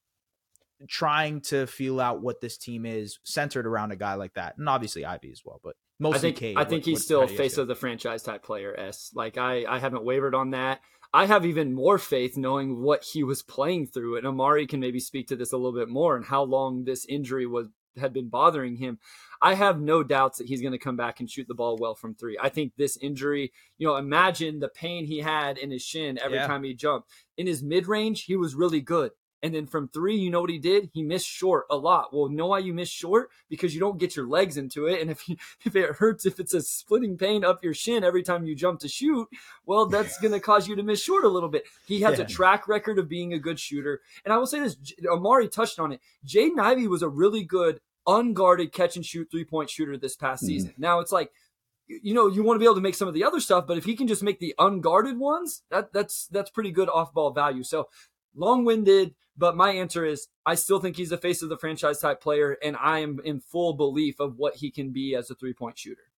trying to feel out what this team is centered around a guy like that, and obviously Ivey as well, but mostly I think, Cade. I think what, he's what, still face of the franchise type player. S like I I haven't wavered on that. I have even more faith knowing what he was playing through, and Omari can maybe speak to this a little bit more and how long this injury was had been bothering him. I have no doubts that he's going to come back and shoot the ball well from three. I think this injury, you know, imagine the pain he had in his shin every yeah. time he jumped. In his mid range, he was really good. And then from three, you know what he did? He missed short a lot. Well, know why you miss short? Because you don't get your legs into it. And if you, if it hurts, if it's a splitting pain up your shin every time you jump to shoot, well, that's going to cause you to miss short a little bit. He has yeah. a track record of being a good shooter. And I will say this, Omari touched on it. Jaden Ivey was a really good unguarded catch and shoot three point shooter this past mm season. Now it's like, you know, you want to be able to make some of the other stuff, but if he can just make the unguarded ones, that that's that's pretty good off ball value. So long winded, but my answer is I still think he's the face of the franchise type player, and I am in full belief of what he can be as a three point shooter.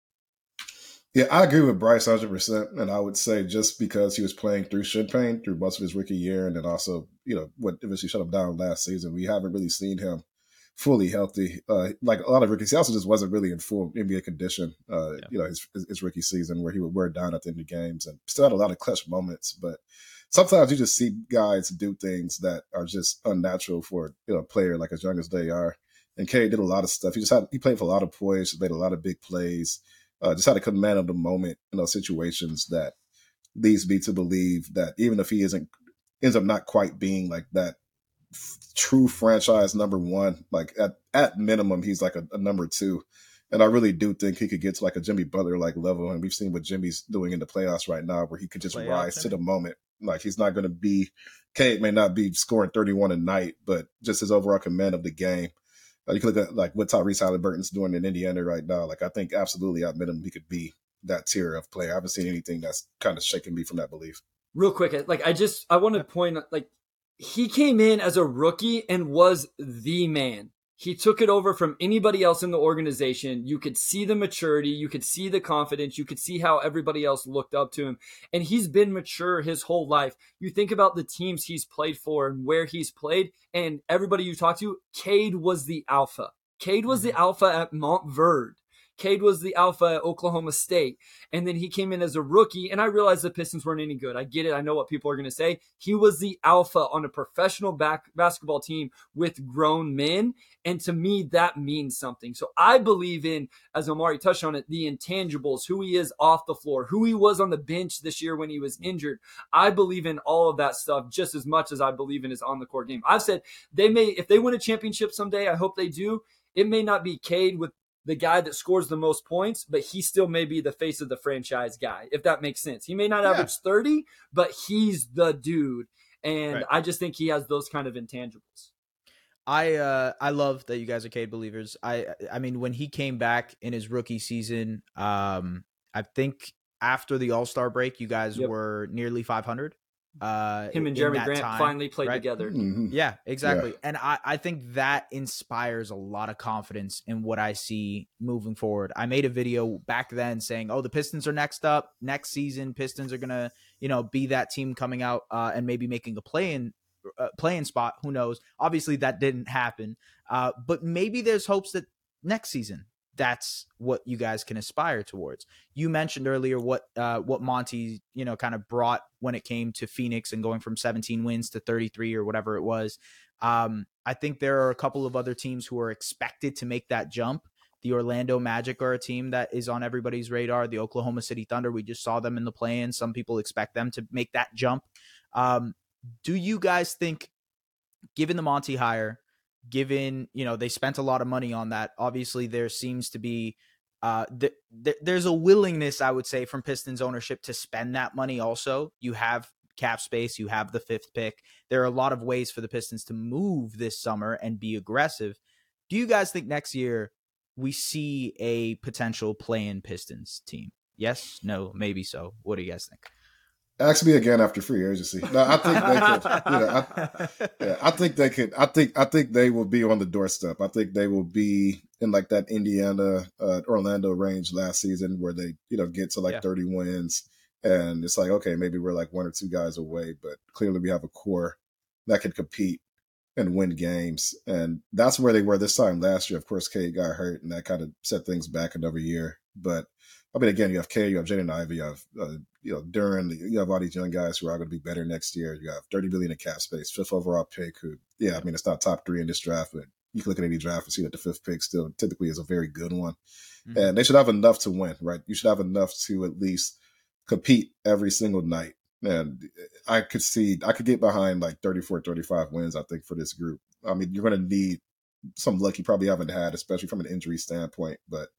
Yeah, I agree with Bryce 100%. And I would say just because he was playing through shin pain through most of his rookie year, and then also, you know, what eventually shut him down last season, we haven't really seen him fully healthy. Uh, like a lot of rookies, he also just wasn't really in full NBA condition. Uh, yeah. You know, his, his, rookie season where he would wear down at the end of games and still had a lot of clutch moments, but sometimes you just see guys do things that are just unnatural for you know a player like as young as they are. And Cade did a lot of stuff. He just had he played for a lot of poise, made a lot of big plays, uh, just had a command of the moment in those situations that leads me to believe that even if he isn't ends up not quite being like that f- true franchise number one, like at at minimum he's like a, a number two. And I really do think he could get to like a Jimmy Butler like level. And we've seen what Jimmy's doing in the playoffs right now, where he could just rise to the moment. Like he's not going to be, Cade may not be scoring 31 a night, but just his overall command of the game. Uh, you can look at like what Tyrese Haliburton's doing in Indiana right now. Like I think absolutely at minimum he could be that tier of player. I haven't seen anything that's kind of shaking me from that belief. Real quick, like I just I want to point like he came in as a rookie and was the man. He took it over from anybody else in the organization. You could see the maturity, you could see the confidence, you could see how everybody else looked up to him. And he's been mature his whole life. You think about the teams he's played for and where he's played, and everybody you talk to, Cade was the alpha. Cade was the mm-hmm. alpha at Montverde. Cade was the alpha at Oklahoma State. And then he came in as a rookie. And I realized the Pistons weren't any good. I get it. I know what people are going to say. He was the alpha on a professional back basketball team with grown men. And to me, that means something. So I believe in, as Omari touched on it, the intangibles, who he is off the floor, who he was on the bench this year when he was injured. I believe in all of that stuff just as much as I believe in his on the court game. I've said they may, if they win a championship someday, I hope they do. It may not be Cade with the guy that scores the most points, but he still may be the face of the franchise guy, if that makes sense. He may not average 30, but he's the dude. And right. I just think he has those kind of intangibles. I uh I love that you guys are Cade believers. I I mean when he came back in his rookie season, um I think after the All-Star break you guys yep. were nearly 500. Uh, Him and Jerami Grant time, finally played right? together. Mm-hmm. Yeah, exactly. Yeah. And I, I think that inspires a lot of confidence in what I see moving forward. I made a video back then saying, "Oh, the Pistons are next up. Next season, Pistons are gonna, you know, be that team coming out uh, and maybe making a play in uh, playing spot. Who knows? Obviously, that didn't happen. Uh, but maybe there's hopes that next season that's what you guys can aspire towards. You mentioned earlier what uh, what Monty you know kind of brought when it came to Phoenix and going from 17 wins to 33 or whatever it was. Um, I think there are a couple of other teams who are expected to make that jump. The Orlando Magic are a team that is on everybody's radar. The Oklahoma City Thunder, we just saw them in the play-in. Some people expect them to make that jump. Um, do you guys think, given the Monty hire, given you know they spent a lot of money on that. Obviously there seems to be uh th- th- there's a willingness i would say from pistons ownership to spend that money also. You have cap space you have the fifth pick. There are a lot of ways for the pistons to move this summer and be aggressive. Do you guys think next year we see a potential play-in pistons team? Yes? No? Maybe so. What do you guys think Ask me again after free agency. No, I think they could. You know, I, yeah, I think they could. I think I think they will be on the doorstep. I think they will be in like that Indiana, uh, Orlando range last season, where they you know get to like yeah. thirty wins, and it's like okay, maybe we're like one or two guys away, but clearly we have a core that can compete and win games, and that's where they were this time last year. Of course, Cade got hurt, and that kind of set things back another year, but I mean, again, you have Cade, you have Jaden Ivey, you have uh, you know Duren, you have all these young guys who are going to be better next year. You have 30 billion in cap space, fifth overall pick. Who, yeah, I mean, it's not top three in this draft, but you can look at any draft and see that the fifth pick still typically is a very good one. Mm-hmm. And they should have enough to win, right? You should have enough to at least compete every single night. And I could see, I could get behind like 34, 35 wins, I think, for this group. I mean, you're going to need some luck you probably haven't had, especially from an injury standpoint. But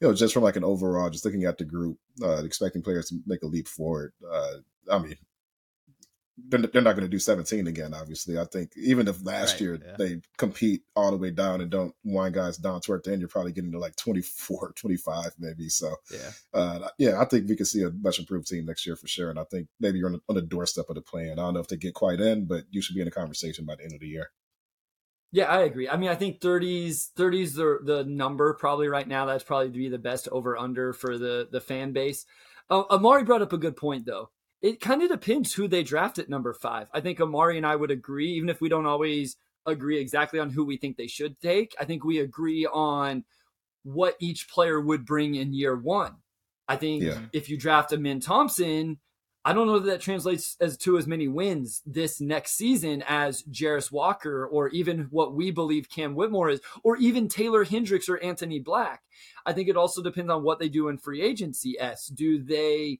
you know, just from like an overall, just looking at the group, uh, expecting players to make a leap forward. Uh, I mean, they're, they're not going to do 17 again, obviously. I think even if last right, year yeah. they compete all the way down and don't wind guys down toward the end, you're probably getting to like 24, 25 maybe. So, yeah, uh, yeah, I think we can see a much improved team next year for sure. And I think maybe you're on the, on the doorstep of the plan. I don't know if they get quite in, but you should be in a conversation by the end of the year. Yeah, I agree. I mean, I think 30s 30s the the number probably right now. That's probably to be the best over under for the the fan base. Uh, Omari brought up a good point though. It kind of depends who they draft at number five. I think Omari and I would agree, even if we don't always agree exactly on who we think they should take. I think we agree on what each player would bring in year one. I think yeah. if you draft Amen Thompson, I don't know that that translates as to as many wins this next season as Jarace Walker or even what we believe Cam Whitmore is, or even Taylor Hendricks or Anthony Black. I think it also depends on what they do in free agency. S do they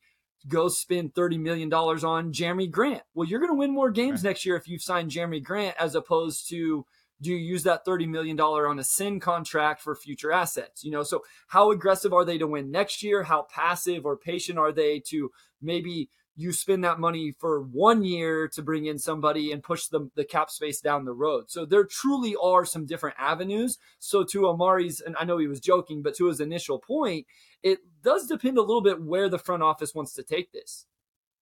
go spend $30 million on Jerami Grant? Well, you're going to win more games right. next year if you've signed Jerami Grant as opposed to do you use that $30 million on a sin contract for future assets? You know, so how aggressive are they to win next year? How passive or patient are they to maybe you spend that money for one year to bring in somebody and push the, the cap space down the road. So there truly are some different avenues. So to Omari's, and I know he was joking, but to his initial point, it does depend a little bit where the front office wants to take this.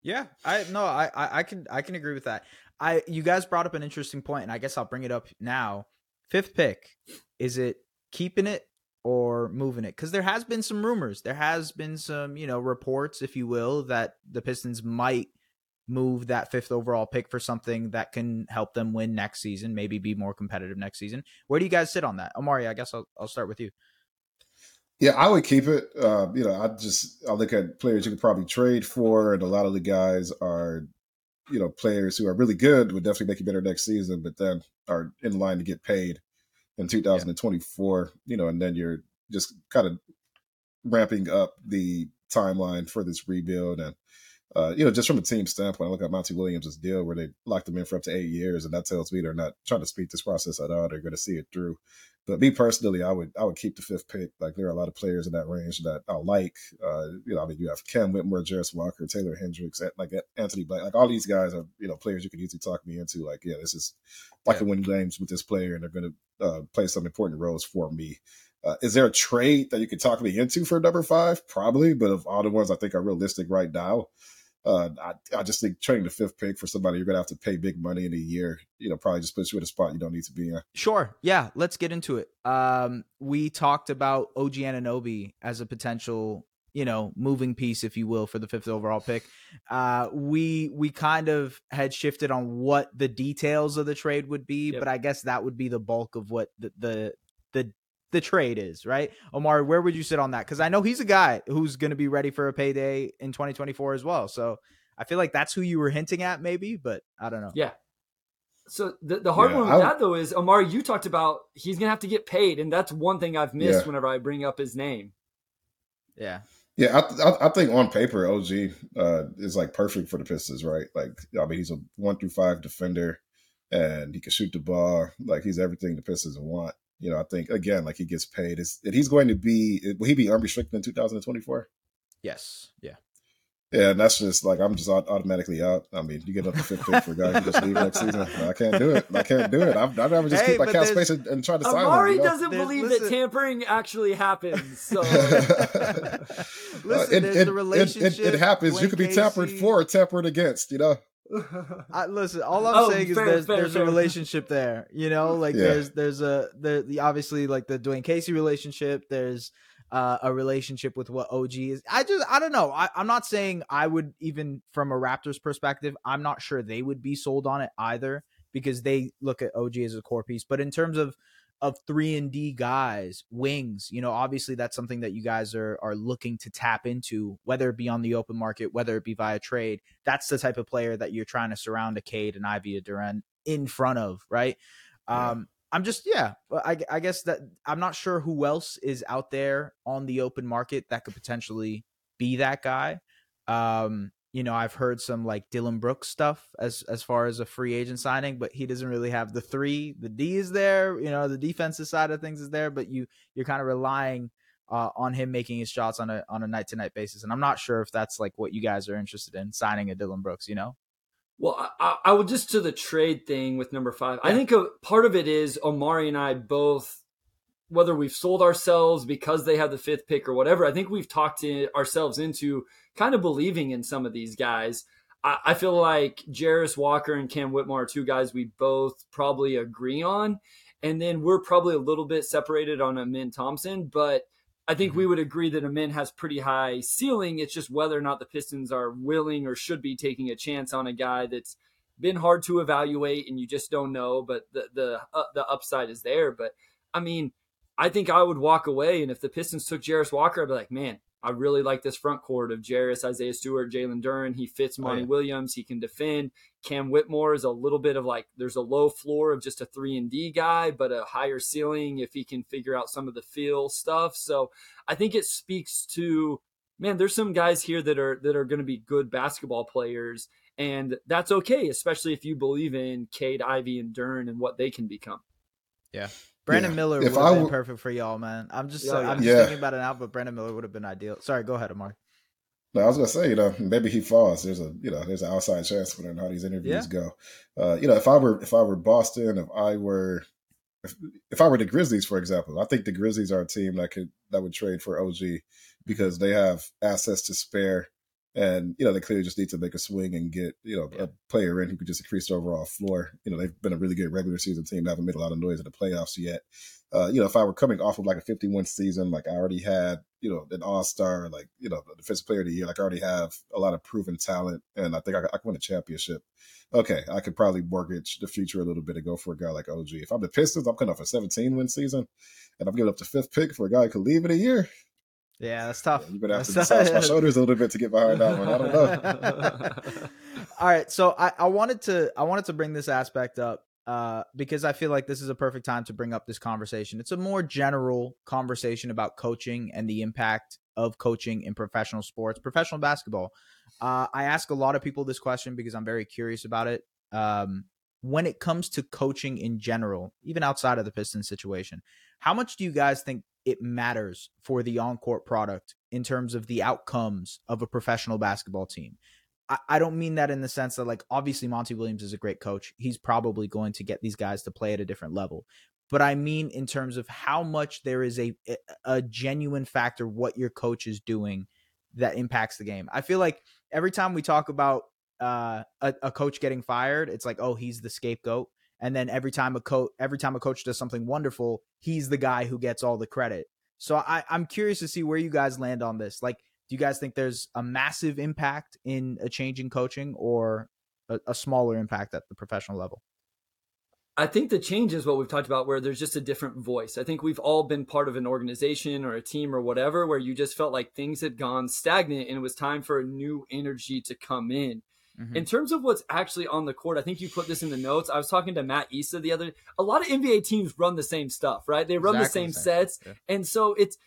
Yeah, I no, I, I can I can agree with that. I you guys brought up an interesting point, and I guess I'll bring it up now. Fifth pick, is it keeping it or moving it because there has been some rumors. There has been some you know reports if you will that the pistons might move that fifth overall pick for something that can help them win next season maybe be more competitive next season. Where do you guys sit on that? Omari i guess i'll, I'll start with you. Yeah i would keep it uh, you know i just i look at players you could probably trade for and a lot of the guys are you know players who are really good would definitely make you better next season but then are in line to get paid in 2024, yeah. you know, and then you're just kind of ramping up the timeline for this rebuild. And, uh, you know, just from a team standpoint, I look at Monty Williams' deal where they locked him in for up to eight years, and that tells me they're not trying to speed this process at all. They're going to see it through. But me personally, I would I would keep the fifth pick. Like there are a lot of players in that range that I like. Uh, you know, I mean, you have Cam Whitmore, Jarace Walker, Taylor Hendricks, like Anthony Black. Like all these guys are you know players you can easily talk me into. Like yeah, this is I can win games with this player, and they're going to uh, play some important roles for me. Uh, is there a trade that you could talk me into for number five? Probably, but of all the ones I think are realistic right now, uh, I, I, just think trading the fifth pick for somebody you're going to have to pay big money in a year, you know, probably just puts you in a spot you don't need to be in. Sure. Yeah. Let's get into it. Um, we talked about OG Anunoby as a potential, you know, moving piece, if you will, for the fifth overall pick. Uh, we we kind of had shifted on what the details of the trade would be, yep. but I guess that would be the bulk of what the the, the the trade is, right? Omari, where would you sit on that? Because I know he's a guy who's going to be ready for a payday in 2024 as well. So I feel like that's who you were hinting at, maybe, but I don't know. Yeah. So the, the hard yeah, one with I, that though is Omari, you talked about he's gonna have to get paid, and that's one thing I've missed yeah. whenever I bring up his name. Yeah. Yeah, I, I, I think on paper OG uh, is like perfect for the Pistons, right? Like, I mean, he's a one through five defender, and he can shoot the ball. Like, he's everything the Pistons want. You know, I think again, like he gets paid. Is he's going to be? Will he be unrestricted in 2024? Yes. Yeah. Yeah, and that's just like I'm just automatically out. I mean, you get up to fifth pick for a guy who just leave next season. I can't do it. I can't do it. I'd, I'd rather just hey, keep my cap space and, and, try to sign Amari him. You know? doesn't there's, believe listen. that tampering actually happens. So listen, uh, it, there's it, the relationship. It, it happens. You could be tampered for or tampered against. You know. I, listen, all I'm oh, saying fair, is there's, fair, there's fair. a relationship there. You know, like yeah. there's there's a there the obviously like the Dwane Casey relationship. There's uh, a relationship with what OG is. I just I don't know. I, I'm not saying I would even from a Raptors perspective. I'm not sure they would be sold on it either because they look at OG as a core piece. But in terms of of three and D guys, wings, you know, obviously that's something that you guys are are looking to tap into, whether it be on the open market, whether it be via trade. That's the type of player that you're trying to surround a Cade and Ivey a Duren in front of, right? Yeah. Um, I'm just yeah, I, I guess that I'm not sure who else is out there on the open market that could potentially be that guy. Um, you know, I've heard some like Dillon Brooks stuff as as far as a free agent signing, but he doesn't really have the three. The D is there, you know, the defensive side of things is there, but you you're kind of relying uh, on him making his shots on a on a night to night basis, and I'm not sure if that's like what you guys are interested in signing a Dillon Brooks. You know. Well, I, I, would just to the trade thing with number five. Yeah. I think a, part of it is Omari and I both, whether we've sold ourselves because they have the fifth pick or whatever. I think we've talked ourselves into kind of believing in some of these guys. I, I feel like Jarace Walker and Cam Whitmore are two guys we both probably agree on, and then we're probably a little bit separated on Amen Thompson, but I think we mm-hmm. would agree that Amen has pretty high ceiling. It's just whether or not the Pistons are willing or should be taking a chance on a guy that's been hard to evaluate and you just don't know. But the the uh, the upside is there. But I mean, I think I would walk away, and if the Pistons took Jarace Walker, I'd be like, man, I really like this front court of Jarace, Isaiah Stewart, Jalen Duren. He fits oh, Monty oh, yeah. Williams. He can defend. Cam Whitmore is a little bit of like there's a low floor of just a three and D guy, but a higher ceiling if he can figure out some of the feel stuff. So I think it speaks to man, there's some guys here that are that are going to be good basketball players, and that's okay, especially if you believe in Cade, Ivey, and Duren and what they can become. Yeah, Brandon yeah. Miller would have been perfect for y'all, man. I'm just, yeah, I'm just thinking about it now, but Brandon Miller would have been ideal. Sorry, go ahead, Amar. No, I was gonna say, you know, maybe he falls. There's a, you know, there's an outside chance for how these interviews go. Uh, you know, if I were, if I were Boston, if I were, if, if I were the Grizzlies, for example, I think the Grizzlies are a team that could that would trade for OG because they have assets to spare and you know they clearly just need to make a swing and get you know yeah. a player in who could just increase the overall floor. You know they've been a really good regular season team. They haven't made a lot of noise in the playoffs yet. Uh, you know if I were coming off of like a 51 season, like I already had you know an All Star, like you know the defensive player of the year, like I already have a lot of proven talent, and I think I, I can win a championship. Okay, I could probably mortgage the future a little bit and go for a guy like OG. If I'm the Pistons, I'm coming off a 17 win season, and I'm giving up the fifth pick for a guy who could leave in a year. Yeah, that's tough. Yeah, you better have to massage my shoulders a little bit to get behind that one. I don't know. All right, so I, I wanted to I wanted to bring this aspect up uh, because I feel like this is a perfect time to bring up this conversation. It's a more general conversation about coaching and the impact of coaching in professional sports, professional basketball. Uh, I ask a lot of people this question because I'm very curious about it. Um, when it comes to coaching in general, even outside of the Pistons situation, how much do you guys think it matters for the on-court product in terms of the outcomes of a professional basketball team. I, I don't mean that in the sense that like obviously Monty Williams is a great coach. He's probably going to get these guys to play at a different level. But I mean in terms of how much there is a a genuine factor what your coach is doing that impacts the game. I feel like every time we talk about uh, a, a coach getting fired, it's like, oh, he's the scapegoat and then every time a coach every time a coach does something wonderful he's the guy who gets all the credit so I, i'm curious to see where you guys land on this like do you guys think there's a massive impact in a change in coaching or a, a smaller impact at the professional level I think the change is what we've talked about, where there's just a different voice. I think we've all been part of an organization or a team or whatever, where you just felt like things had gone stagnant and it was time for a new energy to come in. Mm-hmm. In terms of what's actually on the court, I think you put this in the notes. I was talking to Matt Issa the other. A lot of NBA teams run the same stuff, right? They run exactly the same, sets, yeah. and so it's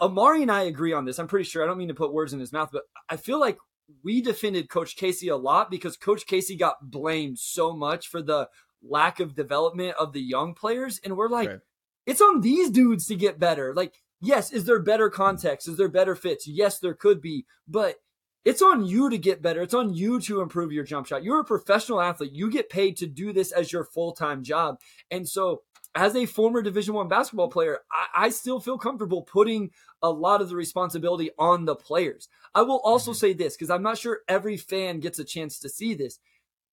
Omari and I agree on this. I'm pretty sure. I don't mean to put words in his mouth, but I feel like we defended Coach Casey a lot because Coach Casey got blamed so much for the lack of development of the young players. And we're like, right. it's on these dudes to get better. Like, yes, is there better context? Is there better fits? Yes, there could be, but it's on you to get better. It's on you to improve your jump shot. You're a professional athlete. You get paid to do this as your full time job. And so, as a former Division One basketball player, I, I, still feel comfortable putting a lot of the responsibility on the players. I will also mm-hmm. say this because I'm not sure every fan gets a chance to see this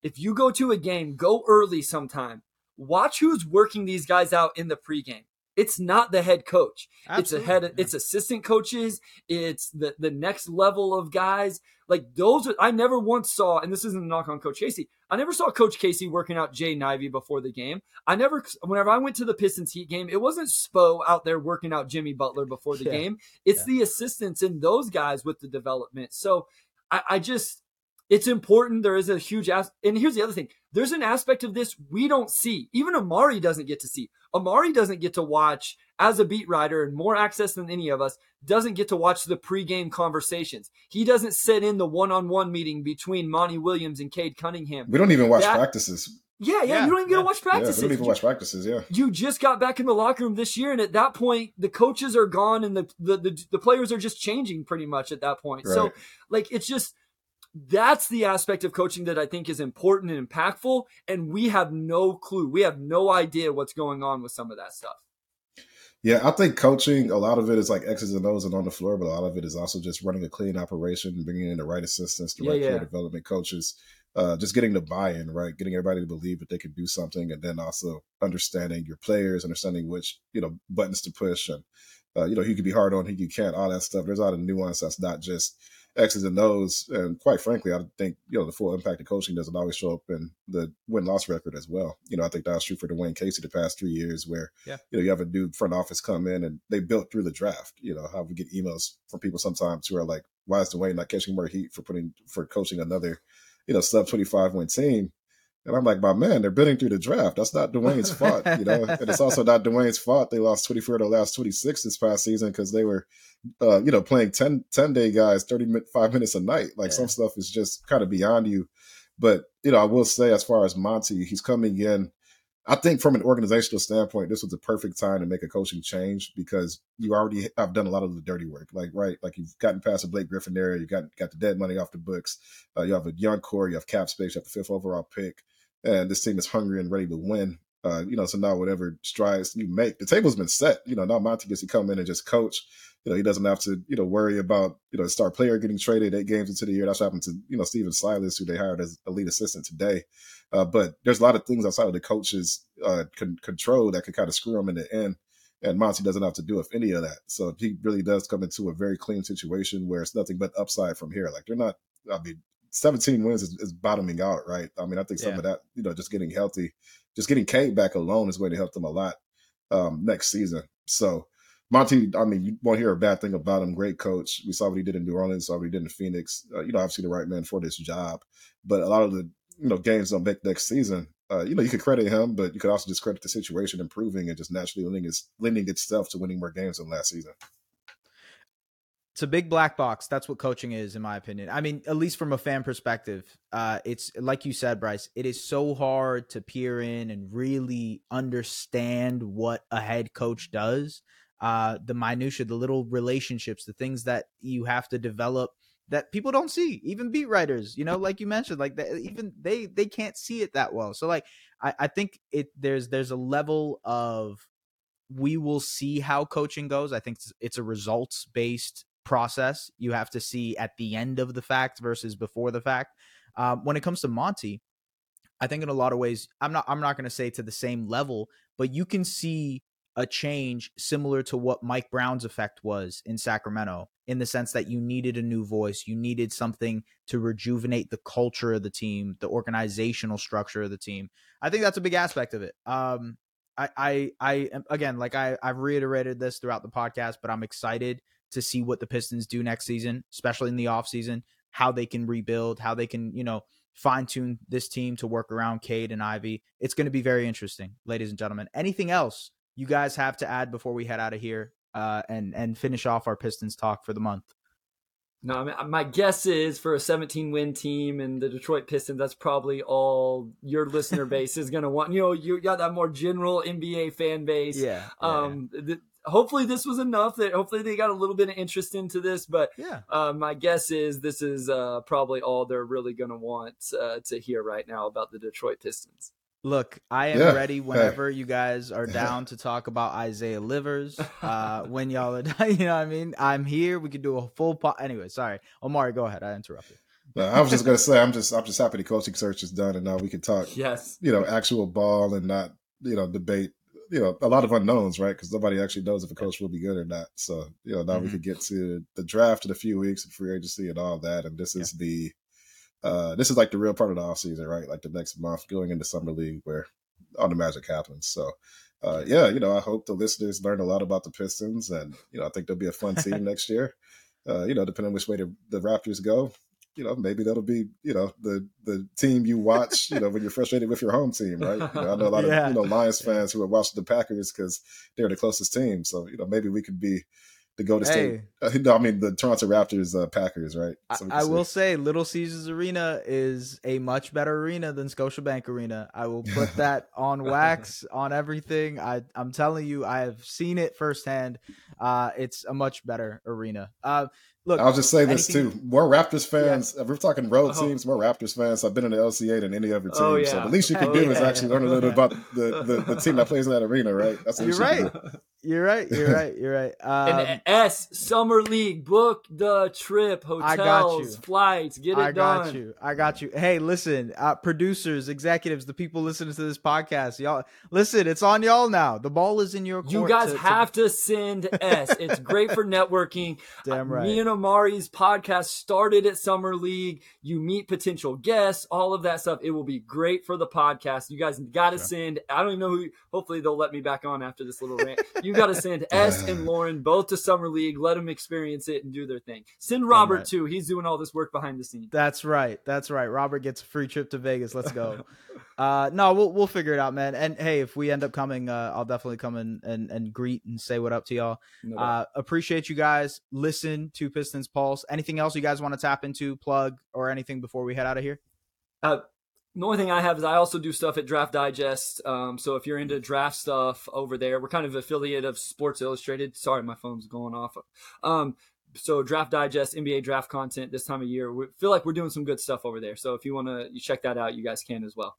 if you go to a game, go early sometime. Watch who's working these guys out in the pregame. It's not the head coach. Absolutely. It's a head. Yeah. It's assistant coaches. It's the the next level of guys. Like those. Are, I never once saw, and this isn't a knock on Coach Casey. I never saw Coach Casey working out Jay Ivey before the game. I never. Whenever I went to the Pistons Heat game, it wasn't Spo out there working out Jimmy Butler before the yeah. game. It's yeah. the assistants and those guys with the development. So I, I just it's important. There is a huge as and here's the other thing. There's an aspect of this we don't see. Even Omari doesn't get to see. Omari doesn't get to watch as a beat writer and more access than any of us doesn't get to watch the pregame conversations. He doesn't sit in the one-on-one meeting between Monty Williams and Cade Cunningham. We don't even watch that, practices. Yeah, yeah, yeah, you don't even get to watch practices. Yeah, we don't even watch practices. Yeah, you just got back in the locker room this year, and at that point, the coaches are gone, and the the the, the players are just changing pretty much at that point. Right. So, like, it's just that's the aspect of coaching that I think is important and impactful. And we have no clue. We have no idea what's going on with some of that stuff. Yeah, I think coaching, a lot of it is like X's and O's and on the floor, but a lot of it is also just running a clean operation, bringing in the right assistants, the yeah, right yeah. development coaches, uh, just getting the buy-in, right? Getting everybody to believe that they can do something, and then also understanding your players, understanding which you know buttons to push, and uh, you know who can be hard on, who you can't, all that stuff. There's a lot of nuance that's not just X's and O's. And quite frankly, I think, you know, the full impact of coaching doesn't always show up in the win loss record as well. You know, I think that was true for Dwane Casey the past three years where, yeah. you know, you have a new front office come in and they built through the draft. You know, how we get emails from people sometimes who are like, why is Dwane not catching more heat for putting, for coaching another, you know, sub 25 win team? And I'm like, my man, they're bidding through the draft. That's not Dwane's fault, you know. and it's also not Dwane's fault. They lost 24 to the last 26 this past season because they were, uh, you know, playing 10, 10 day guys 35 minutes a night. Like yeah. some stuff is just kind of beyond you. But, you know, I will say, as far as Monty, he's coming in. I think from an organizational standpoint, this was the perfect time to make a coaching change because you already have done a lot of the dirty work. Like, right, like you've gotten past the Blake Griffin area, you got got the dead money off the books. Uh, you have a young core, you have cap space, you have the fifth overall pick and this team is hungry and ready to win. Uh, you know, so now whatever strides you make, the table's been set. You know, now Monty gets to come in and just coach. You know, he doesn't have to, you know, worry about, you know, star player getting traded eight games into the year. That's what happened to, you know, Stephen Silas, who they hired as a lead assistant today. Uh, but there's a lot of things outside of the coach's uh, con- control that could kind of screw him in the end. And Monty doesn't have to do with any of that. So he really does come into a very clean situation where it's nothing but upside from here. Like they're not, I mean, 17 wins is, is, bottoming out, right? I mean, I think some yeah. of that, you know, just getting healthy, just getting Cade back alone is going to help them a lot um, next season. So Monty, I mean, you won't hear a bad thing about him. Great coach. We saw what he did in New Orleans, saw what he did in Phoenix. Uh, you know, obviously the right man for this job. But a lot of the, you know, games on make next season, uh, you know, you could credit him, but you could also discredit the situation improving and just naturally lending, its, lending itself to winning more games than last season it's a big black box. That's what coaching is, in my opinion. I mean, at least from a fan perspective, uh, it's like you said, Bryce. It is so hard to peer in and really understand what a head coach does. Uh, the minutia, the little relationships, the things that you have to develop that people don't see. Even beat writers, you know, like you mentioned, like that, even they they can't see it that well. So, like, I, I think it there's there's a level of we will see how coaching goes. I think it's a results based process you have to see at the end of the fact versus before the fact. Um, when it comes to Monty, I think in a lot of ways, I'm not I'm not going to say to the same level, but you can see a change similar to what Mike Brown's effect was in Sacramento in the sense that you needed a new voice. You needed something to rejuvenate the culture of the team, the organizational structure of the team. I think that's a big aspect of it. Um, I, I, I, again, like I, I've reiterated this throughout the podcast, but I'm excited to see what the Pistons do next season, especially in the offseason, how they can rebuild, how they can, you know, fine tune this team to work around Cade and Ivey. It's going to be very interesting, ladies and gentlemen. Anything else you guys have to add before we head out of here uh, and and finish off our Pistons talk for the month? No, I mean, my guess is for a 17 win team and the Detroit Pistons, that's probably all your listener base is going to want. You know, you got that more general NBA fan base. Yeah. Um, yeah hopefully this was enough that hopefully they got a little bit of interest into this but yeah uh, my guess is this is uh, probably all they're really going to want uh, to hear right now about the detroit pistons Look, I am yeah. ready whenever hey. you guys are down to talk about Isaiah Livers. Uh, when y'all are, done, you know what I mean? I'm here. We could do a full pot. Anyway, sorry. Omari, go ahead. I interrupted. No, I was just gonna say I'm just I'm just happy the coaching search is done and now we can talk. Yes. You know, actual ball and not you know debate you know a lot of unknowns, right? Because nobody actually knows if a coach will be good or not. So you know now mm-hmm. we could get to the draft in a few weeks and free agency and all that. And this is the uh, this is like the real part of the off season, right? Like the next month going into summer league where all the magic happens. So. Uh, yeah, you know, I hope the listeners learn a lot about the Pistons, and you know, I think they'll be a fun team next year. Uh, you know, depending on which way the, the Raptors go, you know, maybe that'll be, you know, the the team you watch, you know, when you're frustrated with your home team, right? You know, I know a lot yeah. of you know Lions fans who are watching the Packers because they're the closest team. So you know, maybe we could be the Golden hey. State. Uh, I mean, the Toronto Raptors, uh, Packers, right? So I, I will say, Little Caesars Arena is a much better arena than Scotiabank Arena. I will put that on wax on everything. I, I'm telling you, I have seen it firsthand. Uh, it's a much better arena. Look, I'll just say this too: more Raptors fans. Yeah. If we're talking road oh. teams, more Raptors fans. I've been in the LCA than any other team. Oh, yeah. So the least you can oh, do yeah. is actually learn a little bit about the, the, the, team that plays in that arena, right? That's you're right. You're right. You're right. You're right. Um, and S Summer League, book the trip, hotels, flights, get it I got you. I got you. Hey, listen, uh, producers, executives, the people listening to this podcast, y'all, listen. It's on y'all now. The ball is in your court. You guys to, have to... to send S. It's great for networking. Damn right. Me and Omari's podcast started at Summer League. You meet potential guests, all of that stuff. It will be great for the podcast. You guys got to send. I don't even know who. Hopefully, they'll let me back on after this little rant. You got to send S and Lauren both to Summer League. Let them experience it and do their thing. Send Robert right. too. He's doing all this work behind the scenes. That's right. That's right. Robert gets a free trip to Vegas. Let's go. uh, no, we'll we'll figure it out, man. And hey, if we end up coming, uh, I'll definitely come and, and and greet and say what up to y'all. No uh, appreciate you guys. Listen to Pistons Pulse. Anything else you guys want to tap into, plug, or anything before we head out of here? Uh, the only thing I have is I also do stuff at Draft Digest. Um, so if you're into draft stuff over there, we're kind of affiliate of Sports Illustrated. Sorry, my phone's going off. Um, so Draft Digest, NBA draft content this time of year. We feel like we're doing some good stuff over there. So if you want to you check that out, you guys can as well.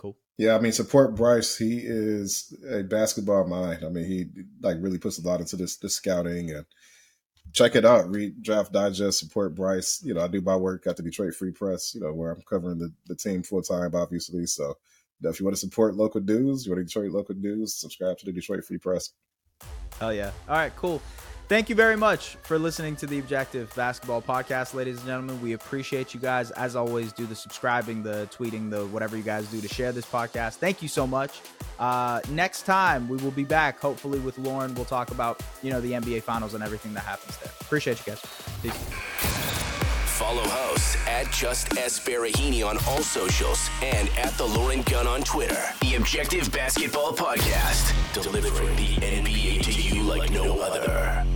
Cool. Yeah, I mean, support Bryce. He is a basketball mind. I mean, he like really puts a lot into this, this scouting and check it out. Read Draft Digest, support Bryce. You know, I do my work at the Detroit Free Press, you know, where I'm covering the, the team full time, obviously. So if you want to support local news, you want to Detroit local news, subscribe to the Detroit Free Press. Oh, yeah. All right, cool. Thank you very much for listening to the Objective Basketball Podcast, ladies and gentlemen. We appreciate you guys. As always, do the subscribing, the tweeting, the whatever you guys do to share this podcast. Thank you so much. Uh, next time we will be back, hopefully with Lauren. We'll talk about you know the NBA Finals and everything that happens there. Appreciate you guys. Peace. Follow hosts at Just S Baraheni on all socials and at the Lauren Gunn on Twitter. The Objective Basketball Podcast, delivering the NBA to you like no other.